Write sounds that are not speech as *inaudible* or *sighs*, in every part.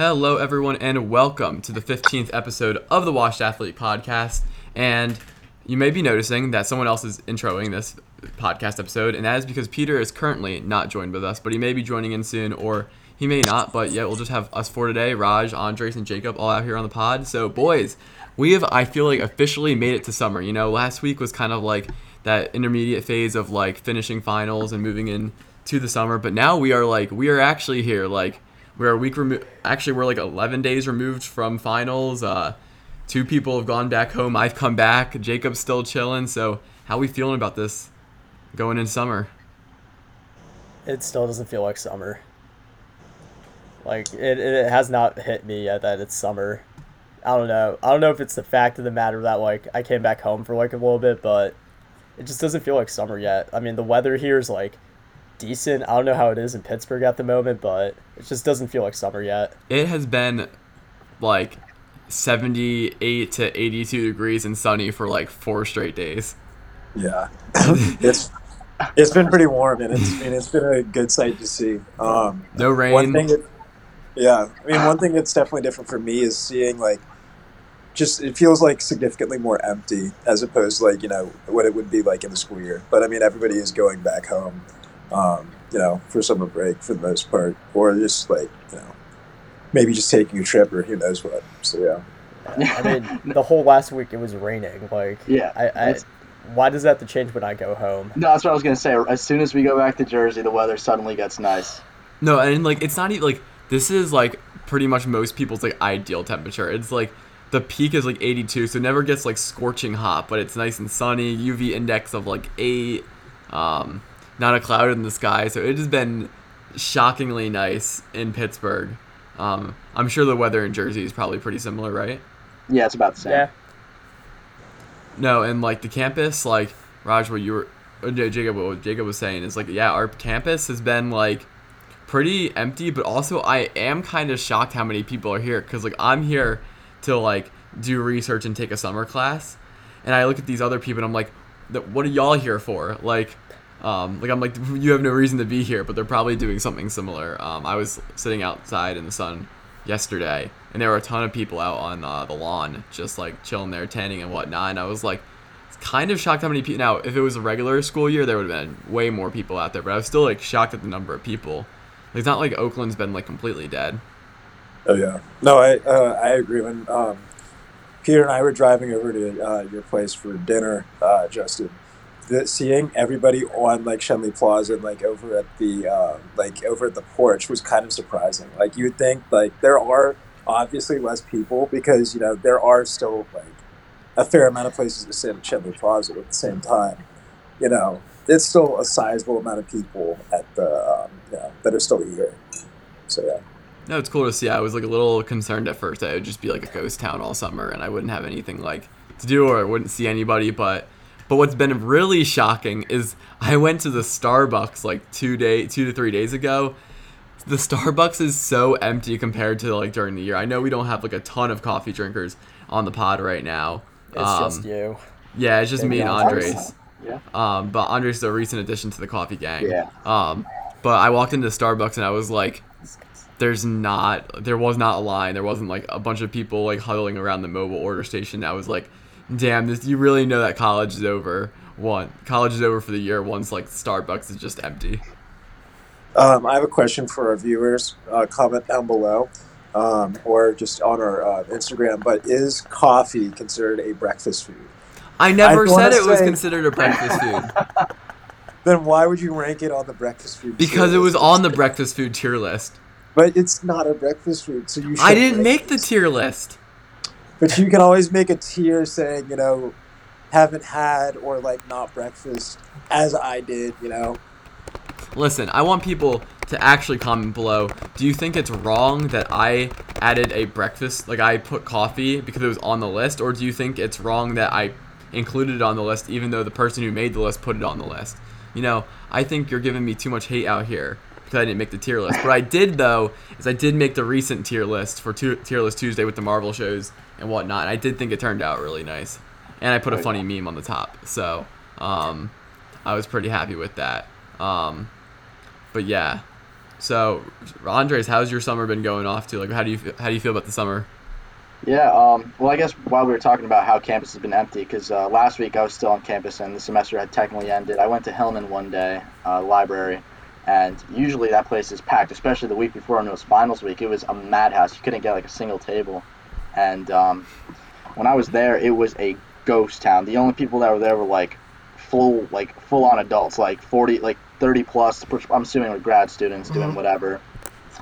Hello, everyone, and welcome to the 15th episode of the Washed Athlete Podcast. And you may be noticing that someone else is introing this podcast episode, and that is because Peter is currently not joined with us, but he may be joining in soon, or he may not. But yeah, we'll just have us for today Raj, Andres, and Jacob all out here on the pod. So, boys, we have, I feel like, officially made it to summer. You know, last week was kind of like that intermediate phase of like finishing finals and moving in to the summer, but now we are like, we are actually here. Like, we're a week removed. Actually, we're like 11 days removed from finals. Uh, two people have gone back home. I've come back. Jacob's still chilling. So, how we feeling about this going in summer? It still doesn't feel like summer. Like it, it has not hit me yet that it's summer. I don't know. I don't know if it's the fact of the matter that like I came back home for like a little bit, but it just doesn't feel like summer yet. I mean, the weather here is like decent. I don't know how it is in Pittsburgh at the moment, but it just doesn't feel like summer yet. It has been like 78 to 82 degrees and sunny for like four straight days. Yeah, *laughs* it's it's been pretty warm and it's and it's been a good sight to see. Um, no rain. One thing that, yeah, I mean, one thing that's definitely different for me is seeing like just it feels like significantly more empty as opposed to like you know what it would be like in the school year. But I mean, everybody is going back home, um, you know, for summer break for the most part, or just like you know, maybe just taking a trip or who knows what. So yeah. I mean, the whole last week it was raining. Like, Yeah, I, I why does that have to change when I go home? No, that's what I was gonna say. As soon as we go back to Jersey, the weather suddenly gets nice. No, and like it's not even like this is like pretty much most people's like ideal temperature. It's like the peak is like 82, so it never gets like scorching hot, but it's nice and sunny. UV index of like eight, um, not a cloud in the sky. So it has been shockingly nice in Pittsburgh. Um, I'm sure the weather in Jersey is probably pretty similar, right? Yeah, it's about the same. Yeah, No, and like the campus, like Raj, what you were, uh, Jacob, what Jacob was saying is like, yeah, our campus has been like pretty empty, but also I am kind of shocked how many people are here because like I'm here to like do research and take a summer class, and I look at these other people and I'm like, "Th- what are y'all here for? Like, um, like I'm like, you have no reason to be here, but they're probably doing something similar. Um, I was sitting outside in the sun yesterday, and there were a ton of people out on uh, the lawn, just like chilling there, tanning and whatnot. And I was like, kind of shocked how many people. Now, if it was a regular school year, there would have been way more people out there, but I was still like shocked at the number of people. Like, it's not like Oakland's been like completely dead. Oh yeah. No, I uh, I agree. When um, Peter and I were driving over to uh, your place for dinner, uh, Justin, seeing everybody on like Schenley Plaza and like over at the uh, like over at the porch was kind of surprising. Like you would think like there are obviously less people because you know there are still like a fair amount of places to sit at Schenley Plaza at the same time. You know, it's still a sizable amount of people at the um, you know, that are still here. So yeah. No, it's cool to see. I was like a little concerned at first it would just be like a ghost town all summer, and I wouldn't have anything like to do or I wouldn't see anybody. But but what's been really shocking is I went to the Starbucks like two day two to three days ago. The Starbucks is so empty compared to like during the year. I know we don't have like a ton of coffee drinkers on the pod right now. it's Um, just you. Yeah, it's just Maybe me and Andres. Andres. Yeah. Um, but Andres is a recent addition to the coffee gang. Yeah. Um, but I walked into Starbucks and I was like, there's not, there was not a line. There wasn't like a bunch of people like huddling around the mobile order station. I was like, damn, this, you really know that college is over. One, college is over for the year once like Starbucks is just empty. Um, I have a question for our viewers. Uh, comment down below, um, or just on our uh, Instagram. But is coffee considered a breakfast food? I never I said it was considered a breakfast food *laughs* Then why would you rank it on the breakfast food? because it was on the breakfast food tier list. But it's not a breakfast food, so you. I didn't make the tier list. But you can always make a tier saying you know, haven't had or like not breakfast, as I did. You know. Listen, I want people to actually comment below. Do you think it's wrong that I added a breakfast, like I put coffee because it was on the list, or do you think it's wrong that I included it on the list even though the person who made the list put it on the list? You know, I think you're giving me too much hate out here because I didn't make the tier list. What I did though is I did make the recent tier list for tu- tier list Tuesday with the Marvel shows and whatnot. And I did think it turned out really nice, and I put a funny meme on the top, so um, I was pretty happy with that. Um, but yeah, So, Andres, how's your summer been going off to? Like, how do you how do you feel about the summer? Yeah, um, well, I guess while we were talking about how campus has been empty, because uh, last week I was still on campus and the semester had technically ended. I went to Hillman one day, uh, library, and usually that place is packed, especially the week before when it was finals week. It was a madhouse. You couldn't get like a single table, and um, when I was there, it was a ghost town. The only people that were there were like full, like full on adults, like forty, like thirty plus. I'm assuming like grad students doing Mhm. whatever.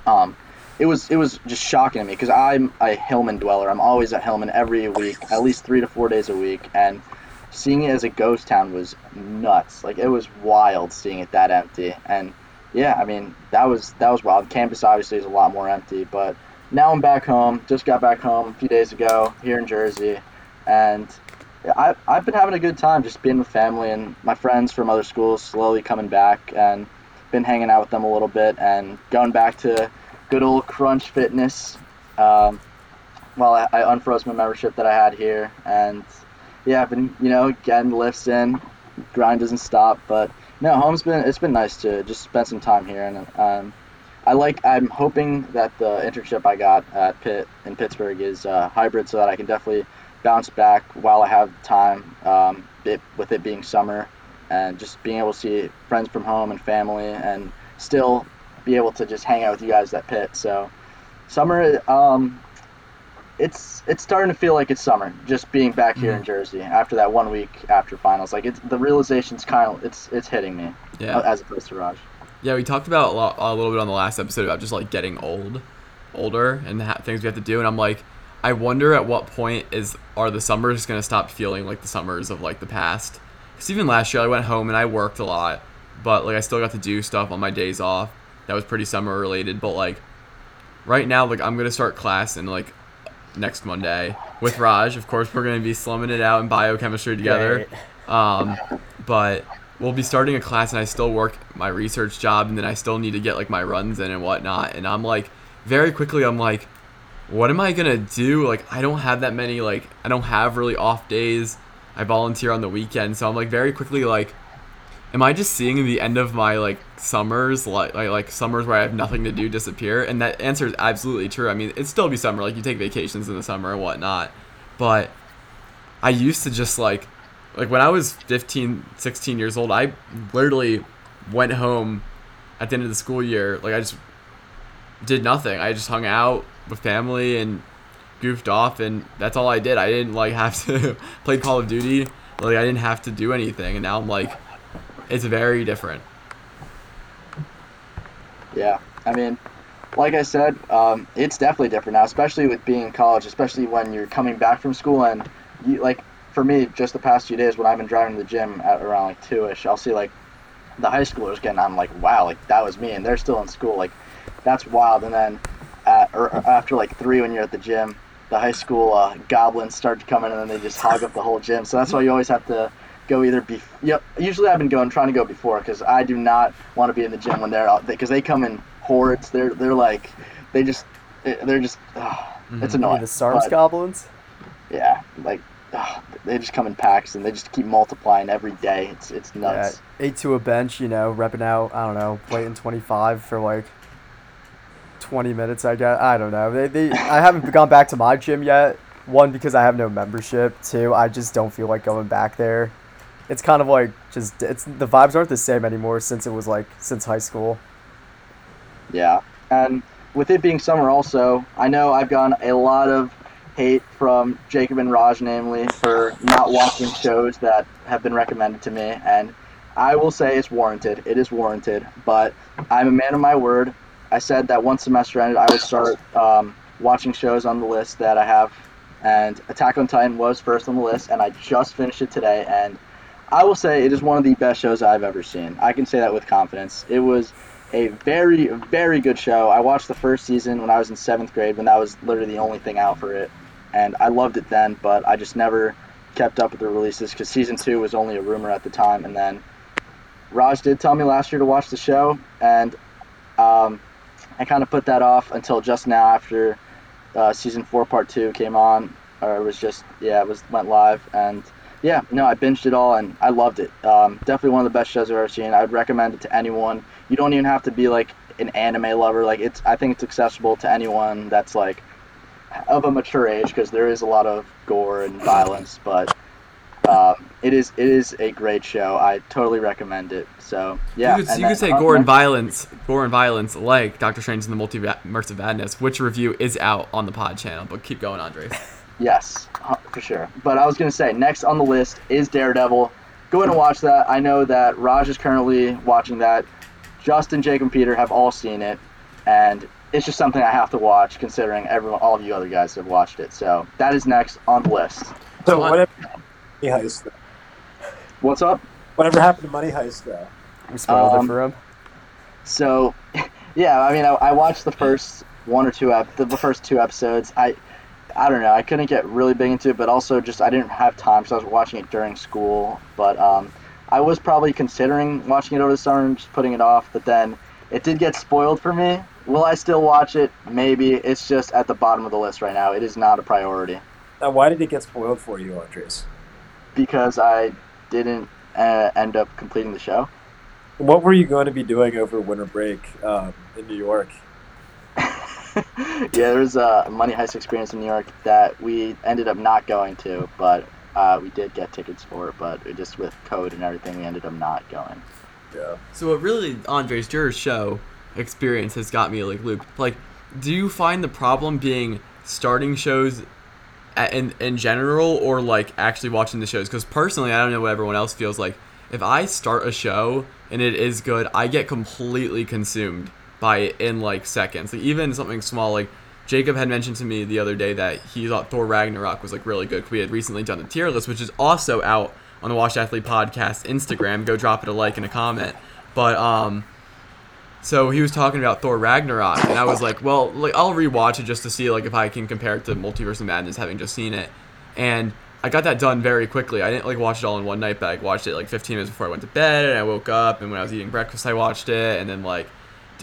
Um, it was it was just shocking to me because I'm a Hillman dweller. I'm always at Hillman every week, at least three to four days a week, and seeing it as a ghost town was nuts. Like it was wild seeing it that empty. And yeah, I mean that was that was wild. Campus obviously is a lot more empty, but now I'm back home. Just got back home a few days ago here in Jersey, and I I've been having a good time just being with family and my friends from other schools slowly coming back and been hanging out with them a little bit and going back to good old Crunch Fitness. Um, well, I, I unfroze my membership that I had here, and yeah, I've been you know getting lifts in, grind doesn't stop. But no, home's been it's been nice to just spend some time here, and um, I like I'm hoping that the internship I got at Pitt in Pittsburgh is uh, hybrid, so that I can definitely bounce back while I have time. Um, it, with it being summer, and just being able to see friends from home and family, and still be able to just hang out with you guys at Pitt. So summer, um, it's it's starting to feel like it's summer. Just being back here in mm-hmm. Jersey after that one week after finals, like it's the realization's kind of it's it's hitting me Yeah. Uh, as opposed to Raj. Yeah, we talked about a, lot, a little bit on the last episode about just like getting old, older, and ha- things we have to do. And I'm like, I wonder at what point is are the summers gonna stop feeling like the summers of like the past? Because even last year I went home and I worked a lot, but like I still got to do stuff on my days off that was pretty summer related. But like right now, like I'm gonna start class in like next Monday with Raj. Of course, we're gonna be slumming it out in biochemistry together. Great. Um, but we'll be starting a class, and I still work my research job, and then I still need to get like my runs in and whatnot. And I'm like, very quickly, I'm like, what am I gonna do? Like, I don't have that many. Like, I don't have really off days. I volunteer on the weekend, so I'm like very quickly like, am I just seeing the end of my like summers, like like, summers where I have nothing to do disappear? And that answer is absolutely true. I mean, it'd still be summer, like you take vacations in the summer and whatnot, but I used to just like like when I was 15, 16 years old, I literally went home at the end of the school year. Like I just did nothing. I just hung out with family and goofed off and that's all I did. I didn't like *laughs* have to play Call of Duty. Like I didn't have to do anything and now I'm like it's very different. Yeah, I mean, like I said, um, it's definitely different now, especially with being in college, especially when you're coming back from school and you like for me, just the past few days when I've been driving to the gym at around like two ish, I'll see like the high schoolers getting. I'm like, wow, like that was me, and they're still in school. Like that's wild. And then at, or after like three, when you're at the gym, the high school uh, goblins start to come in, and then they just hog up the whole gym. So that's why you always have to go either be. Yep. Usually I've been going trying to go before because I do not want to be in the gym when they're out because they come in hordes. They're they're like they just they're just. ah, It's You mean annoying. the Sarms but- goblins? yeah, like ugh, they just come in packs and they just keep multiplying every day. It's it's Yeah, nuts. eight to a bench, you know, repping out, I don't know, waiting 25 for like 20 minutes, I guess. I don't know. They, they, I haven't *laughs* gone back to my gym yet. One, because I have no membership. Two, I just don't feel like going back there. It's kind of like just, it's the vibes aren't the same anymore since it was like, since high school. Yeah, and with it being summer, also, I know I've gotten a lot of hate from Jacob and Raj, namely, for not watching shows that have been recommended to me, and I will say it's warranted. It is warranted, but I'm a man of my word. I said that once semester ended, I would start um, watching shows on the list that I have, and Attack on Titan was first on the list, and I just finished it today, and I will say it is one of the best shows I've ever seen. I can say that with confidence. It was a very, very good show. I watched the first season when I was in seventh grade, when that was literally the only thing out for it, and I loved it then. But I just never kept up with the releases because season two was only a rumor at the time. And then Raj did tell me last year to watch the show, and um, I kind of put that off until just now after uh, season four, part two came on, or it was just yeah, it was went live, and yeah, no, I binged it all and I loved it. Um, definitely one of the best shows I've ever seen. I would recommend it to anyone. You don't even have to be like an anime lover, like it's I think it's accessible to anyone that's like of a mature age because there is a lot of gore and violence, but um, it is it is a great show. I totally recommend it. So yeah, you could, and you could say up gore and violence, gore and violence, like Doctor Strange in the Multiverse of Madness, which review is out on the Pod channel. But keep going, Andres. Yes, for sure. But I was gonna say next on the list is Daredevil. Go ahead and watch that. I know that Raj is currently watching that. Justin, Jake, and Peter have all seen it, and it's just something I have to watch, considering everyone, all of you other guys have watched it. So that is next on the list. So on- whatever Money Heist, though. What's up? whatever happened to Money Heist though? We spoiled Um, it for him. So, *laughs* yeah, I mean, I, I watched the first one or two ep- the, the first two episodes. I, I don't know, I couldn't get really big into it, but also just I didn't have time, so I was watching it during school. But um, I was probably considering watching it over the summer and just putting it off. But then it did get spoiled for me. Will I still watch it? Maybe. It's just at the bottom of the list right now. It is not a priority Now, why did it get spoiled for you, Andres? because I didn't uh, end up completing the show. What were you going to be doing over winter break um, in New York? *laughs* yeah, there was a money heist experience in New York that we ended up not going to, but uh, we did get tickets for it. But it just with code and everything, we ended up not going. Yeah. So what really, Andres, your show experience has got me like looped. Like, do you find the problem being starting shows a- in in general, or like actually watching the shows? Because personally, I don't know what everyone else feels like. If I start a show and it is good, I get completely consumed by it in like seconds. Like even something small like. Jacob had mentioned to me the other day that he thought Thor Ragnarok was like really good. We had recently done a tier list, which is also out on the Washed Athlete Podcast Instagram. Go drop it a like and a comment. But um, so he was talking about Thor Ragnarok, and I was like, well, like I'll rewatch it just to see like if I can compare it to Multiverse of Madness, having just seen it. And I got that done very quickly. I didn't like watch it all in one night, but I watched it like 15 minutes before I went to bed, and I woke up, and when I was eating breakfast, I watched it, and then like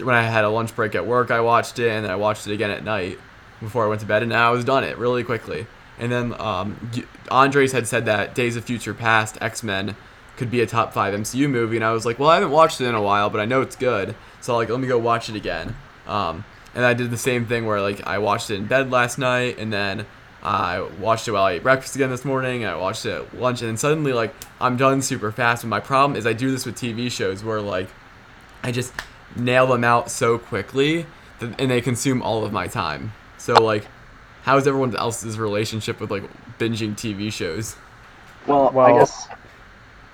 when I had a lunch break at work, I watched it, and then I watched it again at night before I went to bed, and I was done it really quickly. And then um, Andres had said that Days of Future Past X Men could be a top five MCU movie, and I was like, well, I haven't watched it in a while, but I know it's good, so like let me go watch it again. Um, and I did the same thing where like I watched it in bed last night, and then I watched it while I ate breakfast again this morning, and I watched it at lunch, and then suddenly like I'm done super fast. But my problem is I do this with TV shows where like I just nail them out so quickly, that, and they consume all of my time. So like, how is everyone else's relationship with like binging TV shows? Well, I guess.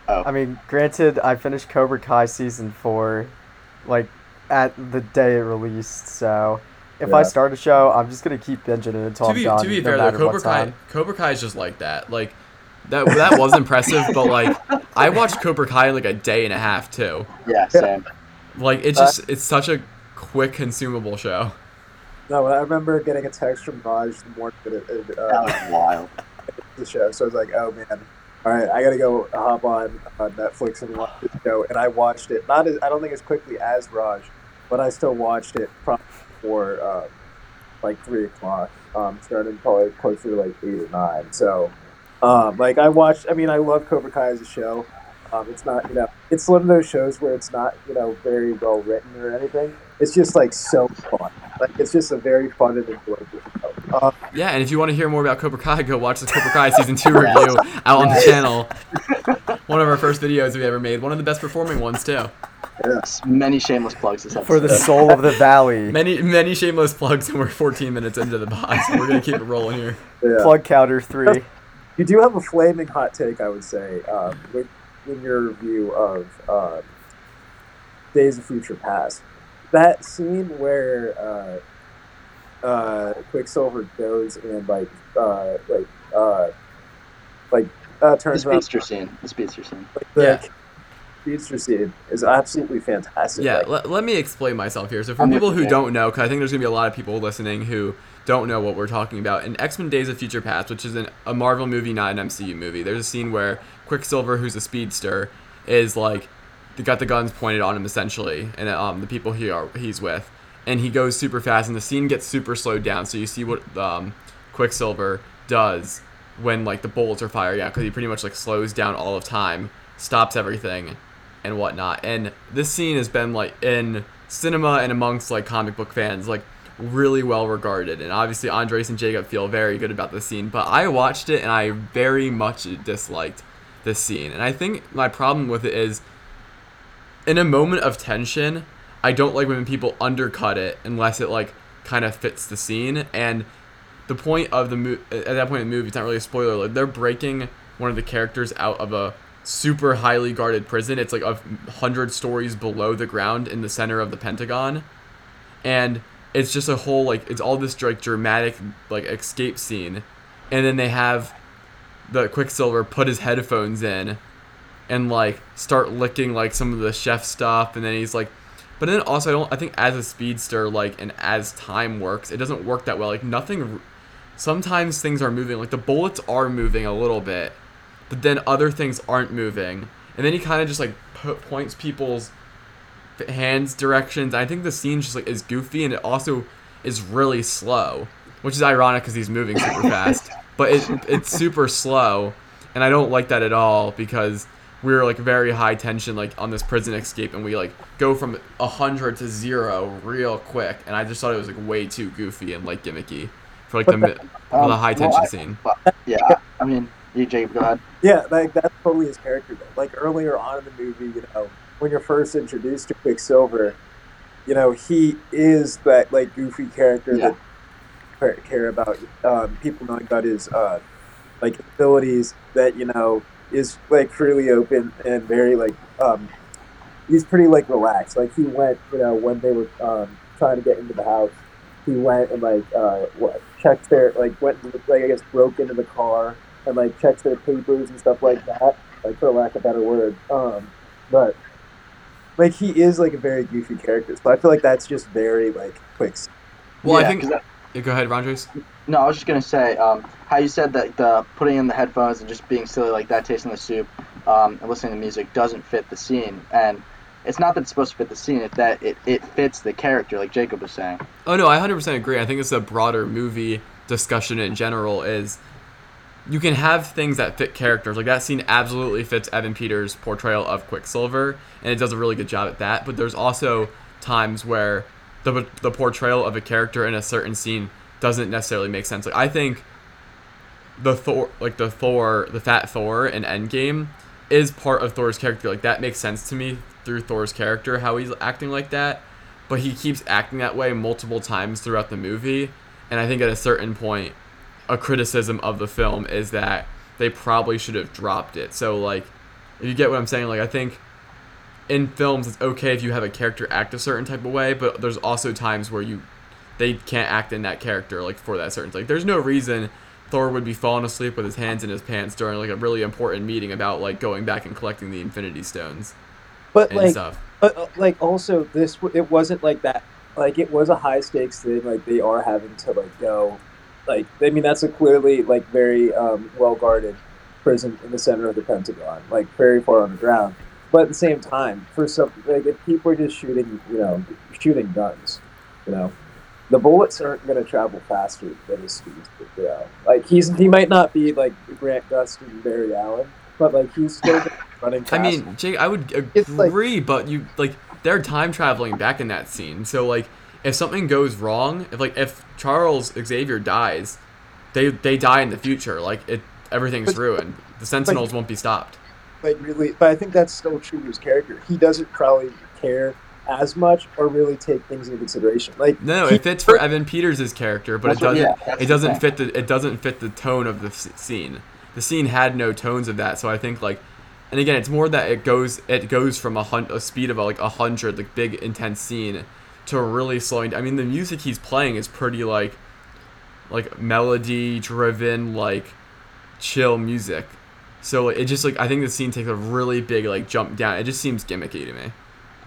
Oh, I mean, granted, I finished Cobra Kai season four, like at the day it released. So if I start a show, I'm just gonna keep binging it until to I'm be done. to be no fair though, Cobra Kai. Cobra Kai is just like that. Like that that was impressive, but like I watched Cobra Kai in like a day and a half too. yeah, same. Like it's just it's such a quick consumable show. No, I remember getting a text from Raj the morning that it, it, That uh, was wild. the show. So I was like, oh man, all right, I gotta go hop on uh, Netflix and watch this show. And I watched it. Not as I don't think as quickly as Raj, but I still watched it probably for um, like three o'clock. Um, starting probably closer to like eight or nine. So, um, like I watched. I mean, I love Cobra Kai as a show. Um, it's not, you know, it's one of those shows where it's not, you know, very well written or anything. It's just like so fun. Like it's just a very fun and enjoyable show. Um, Yeah, and if you want to hear more about Cobra Kai, go watch the Cobra Kai season two review *laughs* out on the channel. One of our first videos we ever made. One of the best performing ones too. Yes, many shameless plugs this episode. For the soul of the valley. *laughs* Many many shameless plugs, and we're 14 minutes into the pod, so we're gonna keep it rolling here. yeah. Plug counter three. You do have a flaming hot take, I would say, um, with, in your review of um, Days of Future Past. That scene where uh, uh, Quicksilver goes and like uh, like uh, like uh, the turns around speedster scene. The speedster scene. like, the Yeah. speedster scene is absolutely fantastic. Yeah, Like, let, let me explain myself here. So for I'm people who don't know, because I think there's gonna be a lot of people listening who don't know what we're talking about. In X Men: Days of Future Past, which is an, a Marvel movie, not an MCU movie, there's a scene where Quicksilver, who's a speedster, is like they got the guns pointed on him essentially, and um, the people he are he's with, and he goes super fast, and the scene gets super slowed down. So you see what um, Quicksilver does when like the bullets are firing out, because he pretty much like slows down all of time, stops everything, and whatnot. And this scene has been like in cinema and amongst like comic book fans like really well regarded and obviously andres and jacob feel very good about the scene but i watched it and i very much disliked this scene. And i think my problem with it is in a moment of tension i don't like when people undercut it unless it like kind of fits the scene. And the point of the movie at that point in the movie it's not really a spoiler like they're breaking one of the characters out of a super highly guarded prison. It's like a hundred stories below the ground in the center of the pentagon. And it's just a whole like it's all this like dramatic like escape scene. And then they have the quicksilver put his headphones in and like start licking like some of the chef stuff and then he's like but then also i don't i think as a speedster like and as time works it doesn't work that well. Like nothing sometimes things are moving like the bullets are moving a little bit but then other things aren't moving. And then he kind of just like po- points people's hands directions. I think the scene just like is goofy and it also is really slow which is ironic because he's moving super *laughs* fast but it, it's super slow and i don't like that at all because we're like very high tension like on this prison escape and we like go from 100 to 0 real quick and i just thought it was like way too goofy and like gimmicky for like the mi- for Um, the high well, tension I- scene yeah, I mean, you, Jacob, go ahead. Yeah, like that's totally his character. Though. Like earlier on in the movie, you know, when you're first introduced to Quicksilver, you know, he is that like goofy character Yeah. that care- care about um, people knowing about his uh, like abilities. That you know is like freely open and very like um, he's pretty like relaxed. Like he went, you know, when they were um, trying to get into the house, he went and like uh, what checked their like went into the, like I guess broke into the car and like checked their papers and stuff like that, like for lack of a better word. Um, but like he is like a very goofy character, so I feel like that's just very like quick. well Yeah, i think that- yeah, go ahead Rondres. No, I was just gonna say um, how you said that the putting in the headphones and just being silly like that, tasting the soup, um, and listening to music doesn't fit the scene. And it's not that it's supposed to fit the scene; it's that it, it fits the character, like Jacob was saying. Oh no, I 100% agree. I think it's a broader movie discussion in general is you can have things that fit characters. Like that scene absolutely fits Evan Peters' portrayal of Quicksilver and it does a really good job at that, but there's also times where the the portrayal of a character in a certain scene doesn't necessarily make sense. Like I think the Thor like the Thor, the fat Thor in Endgame is part of Thor's character. Like that makes sense to me through Thor's character how he's acting like that but he keeps acting that way multiple times throughout the movie and i think at a certain point a criticism of the film is that they probably should have dropped it so like if you get what i'm saying like i think in films it's okay if you have a character act a certain type of way but there's also times where you they can't act in that character like for that certain like there's no reason thor would be falling asleep with his hands in his pants during like a really important meeting about like going back and collecting the infinity stones But and like, stuff but uh, like also this it wasn't like that. Like it was a high stakes thing. Like they are having to like go, like I mean that's a clearly like very um, well guarded prison in the center of the Pentagon, like very far on the ground. But at the same time, for some like if people are just shooting, you know, shooting guns, you know, the bullets aren't going to travel faster than his speed. You know, like he's he might not be like Grant Gustin and Barry Allen, but like he's still running. I mean, Jake, I would It's like- agree, but you like they're time traveling back in that scene. So like, if something goes wrong, if like if Charles Xavier dies, they they die in the future. Like it, everything's But- ruined. The Sentinels won't be stopped. Like really but i think that's still true to his character he doesn't probably care as much or really take things into consideration like No, no, he- it fits for Evan Peters' character, but it doesn't. yeah, that's it doesn't thing. fit the. It doesn't fit the tone of the s- scene. The scene had no tones of that, so I think like, and again, it's more that it goes. It goes from a hun- a speed of like a hundred, like big intense scene, to really slowing. Down. I mean, the music he's playing is pretty like, like melody driven, like, chill music. So it just like I think the scene takes a really big like jump down. It just seems gimmicky to me.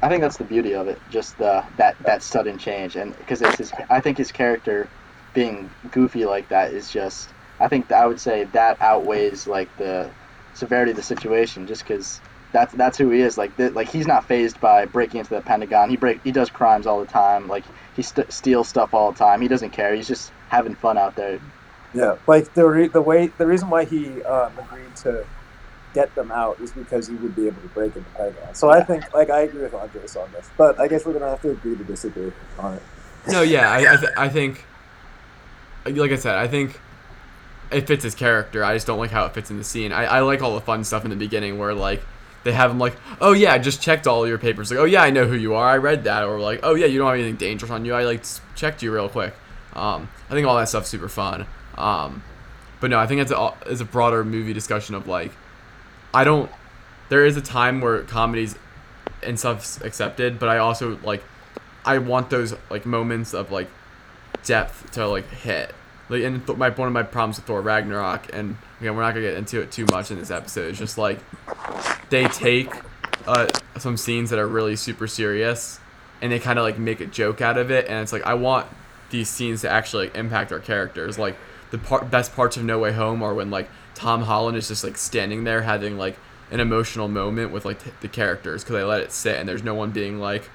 I think that's the beauty of it, just the that that sudden change, and because it's his, I think his character being goofy like that is just, I think I would say that outweighs like the severity of the situation, just because that's that's who he is. Like th- like he's not phased by breaking into the Pentagon. He break he does crimes all the time. Like he st- steals stuff all the time. He doesn't care. He's just having fun out there. Yeah like the re- the way the reason why he um, agreed to get them out is because he would be able to break into Python. So I think, like, I agree with Andres on this, but I guess we're gonna have to agree to disagree on it. No, yeah, I I, th- I think, like I said, I think it fits his character. I just don't like how it fits in the scene. I, I like all the fun stuff in the beginning where like they have him like, oh yeah, I just checked all your papers. Like, oh yeah, I know who you are. I read that. Or like, oh yeah, you don't have anything dangerous on you. I like checked you real quick. Um, I think all that stuff's super fun. Um, but no, I think it's a it's a broader movie discussion of like, I don't. There is a time where comedies and stuff's accepted, but I also like, I want those like moments of like depth to like hit. Like, and th- my one of my problems with Thor Ragnarok, and again, we're not gonna get into it too much in this episode. It's just like they take uh, some scenes that are really super serious, and they kind of like make a joke out of it. And it's like I want these scenes to actually like, impact our characters. Like the part, best parts of No Way Home are when like Tom Holland is just like standing there having like an emotional moment with like t- the characters because they let it sit, and there's no one being like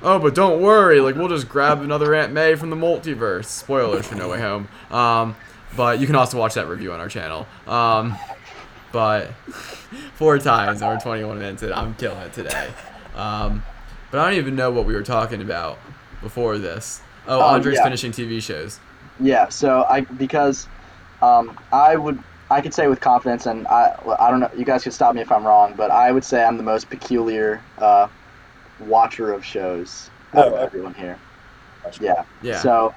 oh, but don't worry, like we'll just grab another Aunt May from the multiverse. Spoilers for No Way Home. Um, but you can also watch that review on our channel. Um, but *laughs* four times over 21 minutes, and I'm killing it today. Um, but I don't even know what we were talking about before this. Oh, Oh, Andre's yeah. finishing TV shows. Yeah, so I because um, I would I could say with confidence, and I I don't know. You guys can stop me if I'm wrong, but I would say I'm the most peculiar uh, watcher of shows out of Oh, okay. everyone here. Yeah. Yeah. So,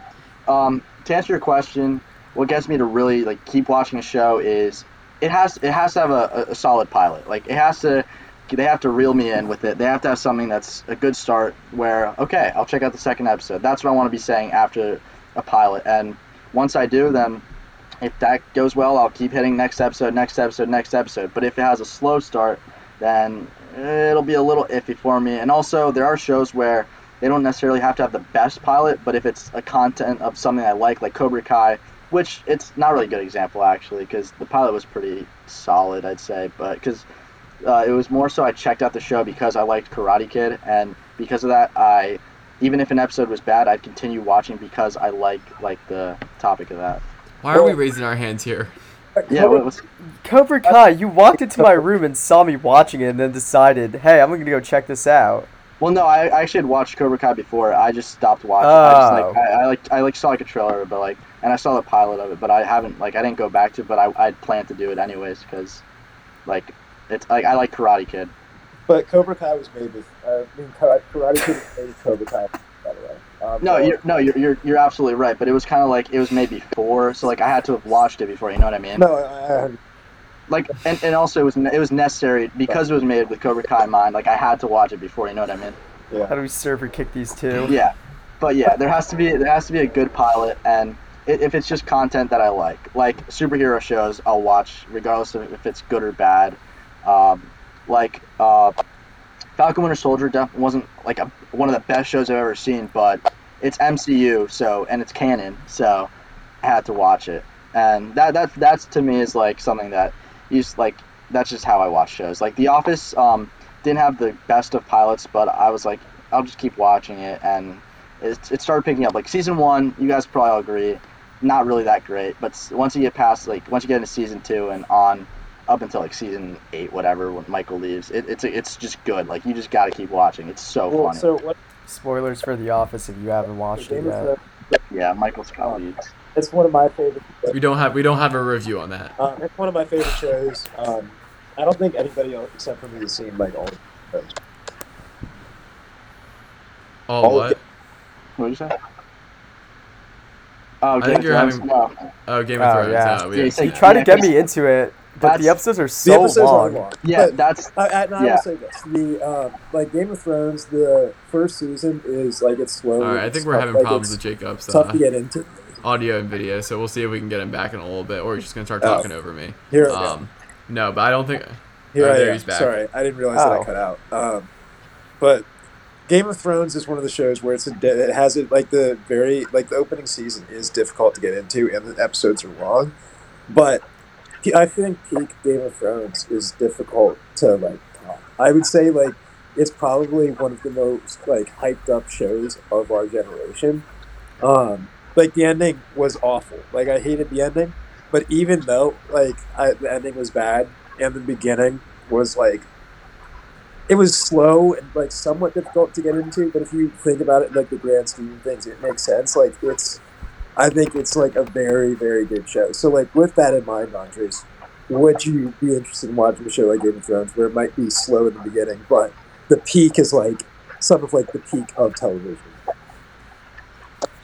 um, to answer your question, what gets me to really like keep watching a show is it has it has to have a, a, a solid pilot. Like it has to they have to reel me in with it. They have to have something that's a good start where okay, I'll check out the second episode. That's what I want to be saying after a pilot. And once I do, then if that goes well, I'll keep hitting next episode, next episode, next episode. But if it has a slow start, then it'll be a little iffy for me. And also, there are shows where they don't necessarily have to have the best pilot, but if it's a content of something I like, like Cobra Kai, which it's not really a good example actually, because the pilot was pretty solid, I'd say, but because uh, it was more so I checked out the show because I liked Karate Kid, and because of that, I even if an episode was bad, I'd continue watching because I like like the topic of that. Why are we raising our hands here? Yeah, what was Cobra uh, Kai, you walked into my room and saw me watching it and then decided, hey, I'm gonna go check this out. Well, no, I, I actually had watched Cobra Kai before. I just stopped watching. I just like Oh. I, I like I like saw like a trailer, but like, and I saw the pilot of it, but I haven't like I didn't go back to, it, but I I'd planned to do it anyways because, like, it's like I like Karate Kid. But Cobra Kai was made with, uh, I mean, Kar- Karate Kid was made with Cobra Kai, by the way. Um, No, you're no, you're you're, you're absolutely right. But it was kind of like it was made before, so like I had to have watched it before. You know what I mean? No, I, I, Like, and, and also it was it was necessary because it was made with Cobra Kai in mind. Like I had to watch it before. You know what I mean? Yeah. How do we server kick these two? Yeah, but yeah, there has to be there has to be a good pilot, and i- if it's just content that I like, like superhero shows, I'll watch regardless of if it's good or bad. Um, like uh, Falcon Winter Soldier definitely wasn't like a, one of the best shows I've ever seen, but it's MCU, so and it's canon, so I had to watch it, and that that that's to me is like something that you just like. That's just how I watch shows. Like The Office um, didn't have the best of pilots, but I was like, I'll just keep watching it, and it, it started picking up. Like season one, you guys probably all agree, not really that great. But once you get past like once you get into season two and on up until like season eight, whatever, when Michael leaves, it, it's it's just good. Like you just got to keep watching. It's so Well, funny. so what? Spoilers for The Office if you haven't watched it yet. Thrones, yeah, Michael Scott leaves. it's one of my favorite. We don't have we don't have a review on that. Uh, it's one of my favorite shows. Um, I don't think anybody else except for me has seen like all. Of it. Oh, All what? of What did you say? Oh, I Game think of you're Thrones? having- No. Oh, Game of Oh, Thrones. yeah. Oh, we Yeah, you seen You say- it. tried to get me into it, but the that's- episodes are The so episodes are long. long. Yeah, But that's I, I, and I Yeah. will say this: the um, like Game of Thrones, the first season is like it's slow. All right, I think we're tough, having like, problems it's with Jacob's tough uh, to get into. audio and video, so we'll see if we can get him back in a little bit, or he's just gonna start Oh. talking over me. Here, I go. Um, no, but I don't think. Here Oh, I there am. he's back. Sorry, I didn't realize that Oh. I cut out. Um, but Game of Thrones is one of the shows where it's a, it has it like the very like the opening season is difficult to get into, and the episodes are long. But I think peak Game of Thrones is difficult to like top. I would say like it's probably one of the most like hyped up shows of our generation. Um, like the ending was awful. Like I hated the ending, but even though like I, the ending was bad, and the beginning was like it was slow and like somewhat difficult to get into, but if you think about it like the grand scheme of things, it makes sense. Like it's I think it's like a very, very good show. So like with that in mind, Andres, would you be interested in watching a show like Game of Thrones where it might be slow in the beginning, but the peak is like some of like the peak of television?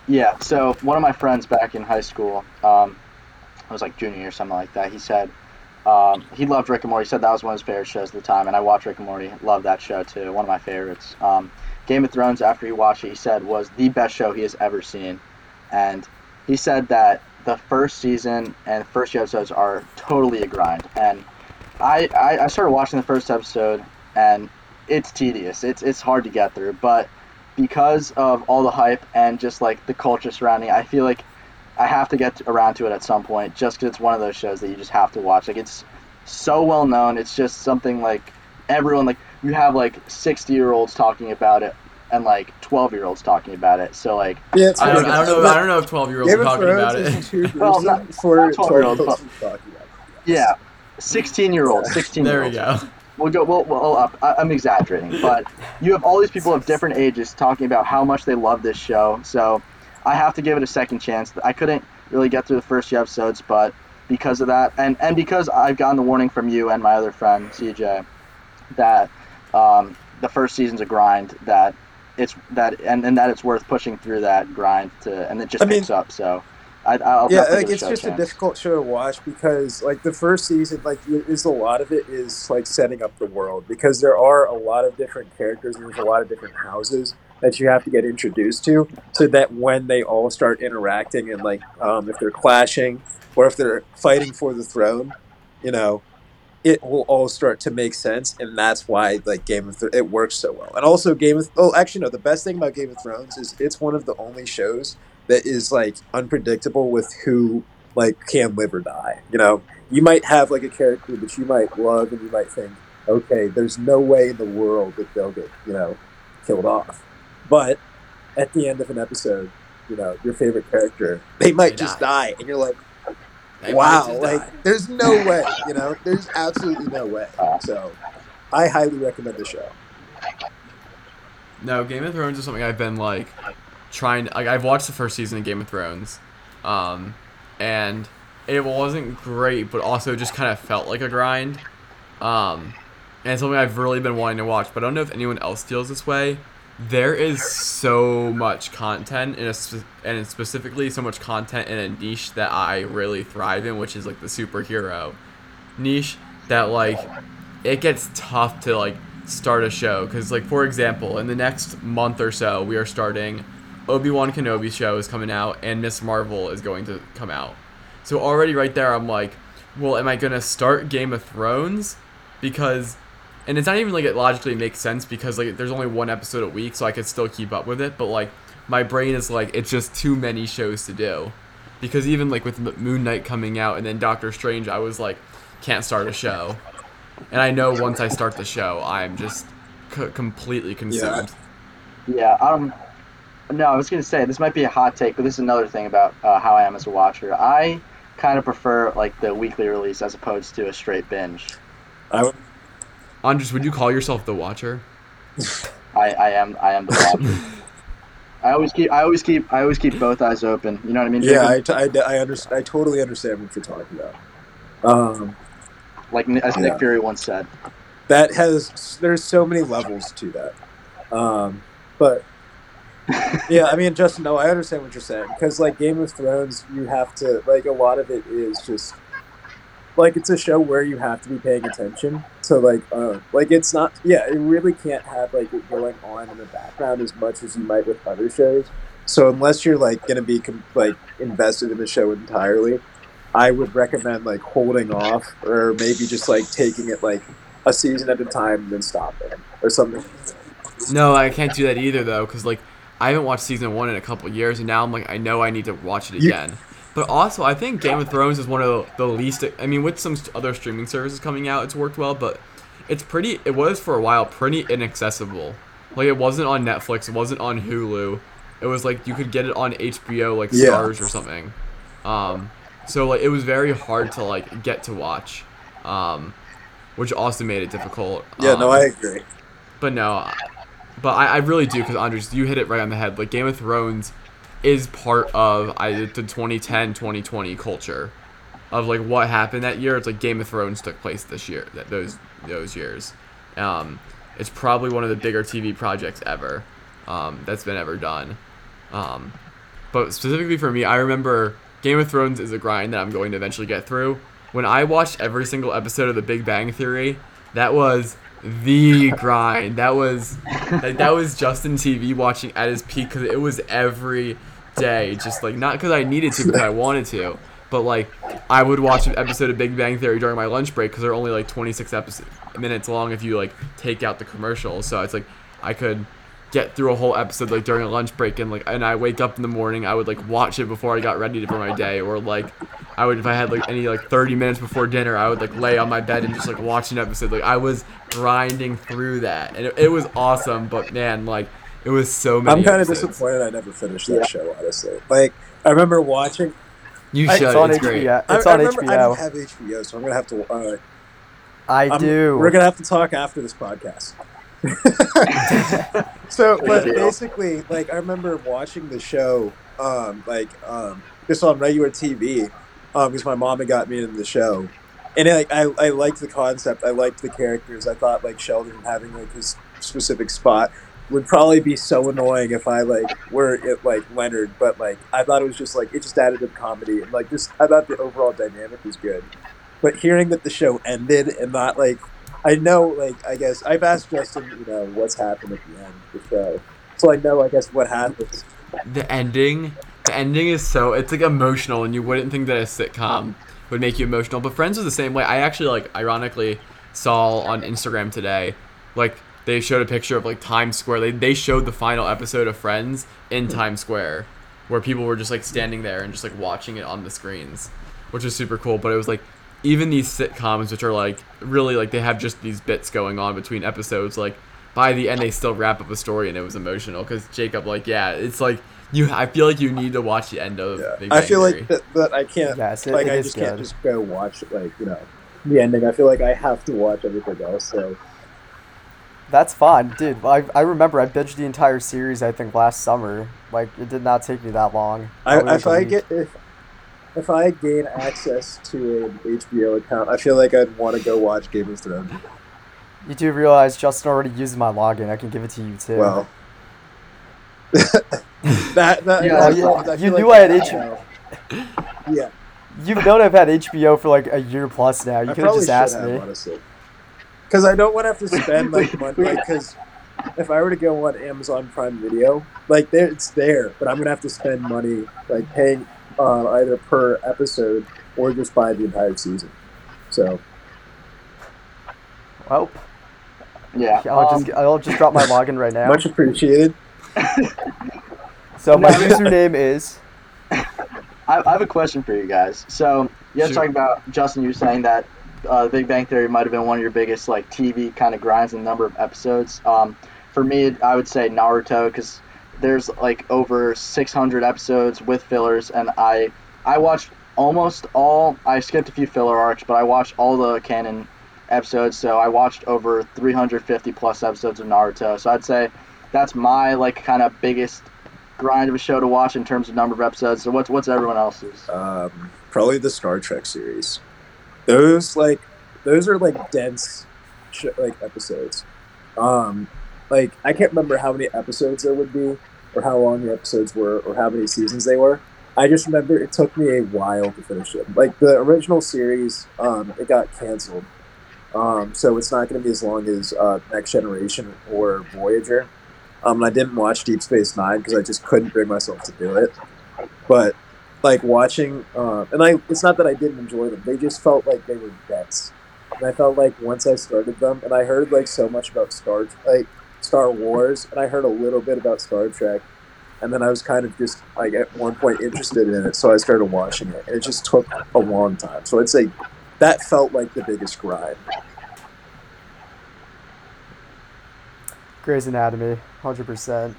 Yeah, so one of my friends back in high school, um, I was like junior or something like that. He said um, he loved Rick and Morty. He said that was one of his favorite shows at the time, and I watched Rick and Morty. Loved that show too. One of my favorites. Um, Game of Thrones, after he watched it, he said was the best show he has ever seen, and he said that the first season and first few episodes are totally a grind. And I, I, I started watching the first episode, and it's tedious. It's it's hard to get through, but because of all the hype and just like the culture surrounding, I feel like I have to get around to it at some point, just because it's one of those shows that you just have to watch. Like it's so well known. It's just something like everyone like you have like sixty year olds talking about it and like twelve year olds talking about it. So like Yeah, I don't. I don't know. I don't know if twelve year olds Game are *laughs* talking about it. too Well, gruesome not- for not 12 12-year-olds, year olds to be talking about. it. yeah, sixteen year olds, sixteen There year we go. We'll go. We'll, we'll up. I, I'm exaggerating, but you have all these people of different ages talking about how much they love this show. So I have to give it a second chance. I couldn't really get through the first few episodes, but because of that, and and because I've gotten the warning from you and my other friend CJ that um, the first season's a grind. That it's that and, and that it's worth pushing through that grind to, and it just I mean- picks up. So. I, I'll yeah, like it's show just a chance. difficult show to watch because like the first season, like is a lot of it is like setting up the world because there are a lot of different characters and there's a lot of different houses that you have to get introduced to, so that when they all start interacting and like um, if they're clashing or if they're fighting for the throne, you know, it will all start to make sense, and that's why like Game of Thrones it works so well. And also Game of oh actually no, the best thing about Game of Thrones is it's one of the only shows that is like unpredictable with who like can live or die. You know, you might have like a character that you might love, and you might think, okay, there's no way in the world that they'll get you know killed off, but at the end of an episode, you know, your favorite character they might They just die. die, and you're like They wow, like die. *laughs* there's no way, you know, there's absolutely no way. So, I highly recommend the show. No, Game of Thrones is something I've been like trying. Like I've watched the first season of Game of Thrones, um, and it wasn't great, but also just kind of felt like a grind. Um, and it's something I've really been wanting to watch, but I don't know if anyone else feels this way. There is so much content in a spe- and specifically so much content in a niche that I really thrive in, which is like the superhero niche. That like it gets tough to like start a show because like for example in the next month or so we are starting obi-wan kenobi show is coming out and miss marvel is going to come out so already right there i'm like well am i gonna start game of thrones because and it's not even like it logically makes sense because like there's only one episode a week so i could still keep up with it but like my brain is like it's just too many shows to do because even like with moon knight coming out and then doctor strange i was like can't start a show and I know once I start the show, I'm just c- completely consumed. Yeah. Um. No, I was gonna say this might be a hot take, but this is another thing about uh, how I am as a watcher. I kind of prefer like the weekly release as opposed to a straight binge. I would, Andres, would you call yourself the Watcher? I, I am I am the watcher. I always keep I always keep I always keep both eyes open. You know what I mean? yeah, I, Jacob? t- I, I, understand, I totally understand what you're talking about. Um, like as Yeah. Nick Fury once said. that has there's so many levels to that. Um, but yeah, I mean, Justin, no, I understand what you're saying because like Game of Thrones, you have to like a lot of it is just like it's a show where you have to be paying attention to like uh, like it's not yeah, it really can't have like it going on in the background as much as you might with other shows. So unless you're like gonna be com- like invested in the show entirely, I would recommend like holding off or maybe just like taking it like a season at a time and then stopping or something. No, I can't do that either though, because like I haven't watched season one in a couple years, and now I'm like I know I need to watch it You- again. But also, I think Game of Thrones is one of the, least. I mean, with some other streaming services coming out, it's worked well, but it's pretty. It was for a while pretty inaccessible. Like it wasn't on Netflix, it wasn't on Hulu. It was like you could get it on HBO, like Yeah. Stars or something. Um, so like it was very hard to like get to watch. Um, which also made it difficult. Yeah, no, Um, I agree. but no, but I, I really do because Andres, you hit it right on the head. Like Game of Thrones is part of I, the 2010 2020 culture of like what happened that year. It's like Game of Thrones took place this year. That those those years. Um, it's probably one of the bigger TV projects ever um, that's been ever done. Um, but specifically for me, I remember Game of Thrones is a grind that I'm going to eventually get through. When I watched every single episode of The Big Bang Theory, that was the grind. That was like that was Justin TV watching at his peak because it was every day, just like not because I needed to, because I wanted to, but like I would watch an episode of Big Bang Theory during my lunch break because they're only like 26 episodes minutes long if you like take out the commercials. So it's like I could get through a whole episode like during a lunch break and like and I wake up in the morning I would like watch it before I got ready for my day. Or like I would if I had like any like 30 minutes before dinner I would like lay on my bed and just like watch an episode. Like I was grinding through that. And it, it was awesome but man like it was so many I'm kind of disappointed I never finished that Yeah. show. Honestly, like I remember watching. you I- should It's on it's great HBO. It's I, I on remember I don't have HBO, so I'm gonna have to. Uh, I I'm- do. We're gonna have to talk after this podcast. *laughs* so, but basically, like I remember watching the show, um, like um, just on regular TV, um, because my mom had got me into the show, and like I, I liked the concept. I liked the characters. I thought like Sheldon having like his specific spot would probably be so annoying if I like were it like Leonard, but like I thought it was just like it just added to comedy and like just I thought the overall dynamic was good. But hearing that the show ended and not like I know like I guess I've asked Justin, you know, what's happened at the end of the show. So I know I guess what happened. the ending the ending is so it's like emotional and you wouldn't think that a sitcom would make you emotional but friends was the same way i actually like ironically saw on instagram today like they showed a picture of like times square they, they showed the final episode of friends in hmm. times square where people were just like standing there and just like watching it on the screens which was super cool but it was like even these sitcoms which are like really like they have just these bits going on between episodes like by the end they still wrap up a story and it was emotional because jacob like yeah it's like you i feel like you need to watch the end of Yeah. Big I feel Theory. like that, that I can't Yes, it, like it I just good. can't just go watch like, you know, the ending. I feel like I have to watch everything else. So That's fine, dude. I, I remember I binged the entire series. I think last summer. Like it did not take me that long. I, if I week. get if if I gain access to an HBO account, I feel like I'd want to go watch Game of Thrones. you do realize Justin already used my login. I can give it to you too. Well, *laughs* *laughs* that that Yeah, that's you-. I you feel knew like I had that- *laughs* Yeah, you've known I've had HBO for like a year plus now. You could have just asked have me. honestly, because I don't want to have to *laughs* spend like money. Like, because if I were to go on Amazon Prime Video, like there it's there, but I'm gonna have to spend money like paying uh, either per episode or just buy the entire season. So Well, Yeah. I'll um, just I'll just drop my *laughs* login right now. much appreciated. *laughs* So my username is I, I have a question for you guys. So you guys Shoot. talking about Justin? You were saying that uh, Big Bang Theory might have been one of your biggest like TV kind of grinds in number of episodes. Um, for me, I would say Naruto because there's like over 600 episodes with fillers, and I I watched almost all. I skipped a few filler arcs, but I watched all the canon episodes. So I watched over 350 plus episodes of Naruto. So I'd say that's my like kind of biggest grind of a show to watch in terms of number of episodes. So what's what's everyone else's? Um, probably the Star Trek series. Those like those are like dense, like episodes. Um, like I can't remember how many episodes there would be, or how long the episodes were, or how many seasons they were. I just remember it took me a while to finish it. Like the original series, um, it got canceled, um, so it's not going to be as long as uh, Next Generation or Voyager. Um, and I didn't watch Deep Space Nine because I just couldn't bring myself to do it. But like watching, uh, and I, it's not that I didn't enjoy them; they just felt like they were dense. And I felt like once I started them, and I heard like so much about Star, like Star Wars, and I heard a little bit about Star Trek, and then I was kind of just like at one point interested in it, so I started watching it, and it just took a long time. So I'd say that felt like the biggest grind. Grey's Anatomy, hundred percent.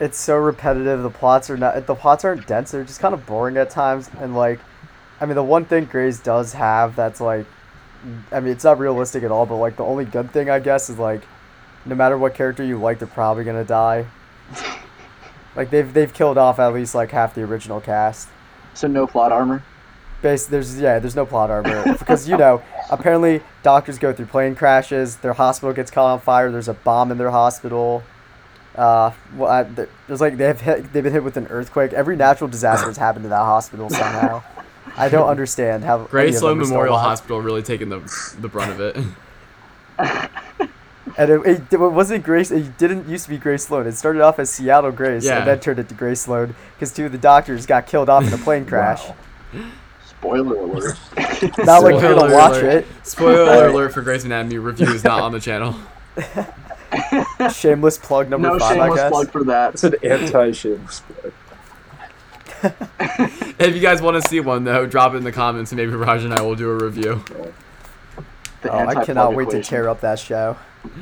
It's so repetitive. The plots are not. The plots aren't dense. They're just kind of boring at times. And like, I mean, the one thing Grey's does have that's like I mean, it's not realistic at all. But like the only good thing, I guess, is like, no matter what character you like, they're probably gonna die. Like they've they've killed off at least like half the original cast. So no plot armor. Base there's yeah there's no plot armor *laughs* because you know apparently doctors go through plane crashes. Their hospital gets caught on fire. There's a bomb in their hospital. Uh, well, I, there- there's like they've hit, they've been hit with an earthquake. Every natural disaster has happened to that hospital somehow. I don't understand how. any Grey Sloan them are still Memorial. Hospital really taking the the brunt of it. And it, it, it wasn't Grace. It didn't used to be Grey Sloan. It started off as Seattle Grace, Yeah. and then turned into Grey Sloan because two of the doctors got killed off in a plane crash. Spoiler alert. Not like you're gonna watch alert. it. Spoiler alert for Grey's Anatomy review is not on the channel. *laughs* Shameless plug number no five, I shameless guess. plug for that. It's an anti-shameless plug. *laughs* If you guys want to see one though, drop it in the comments and maybe Raj and I will do a review. Oh, I cannot wait to tear up that show. *laughs*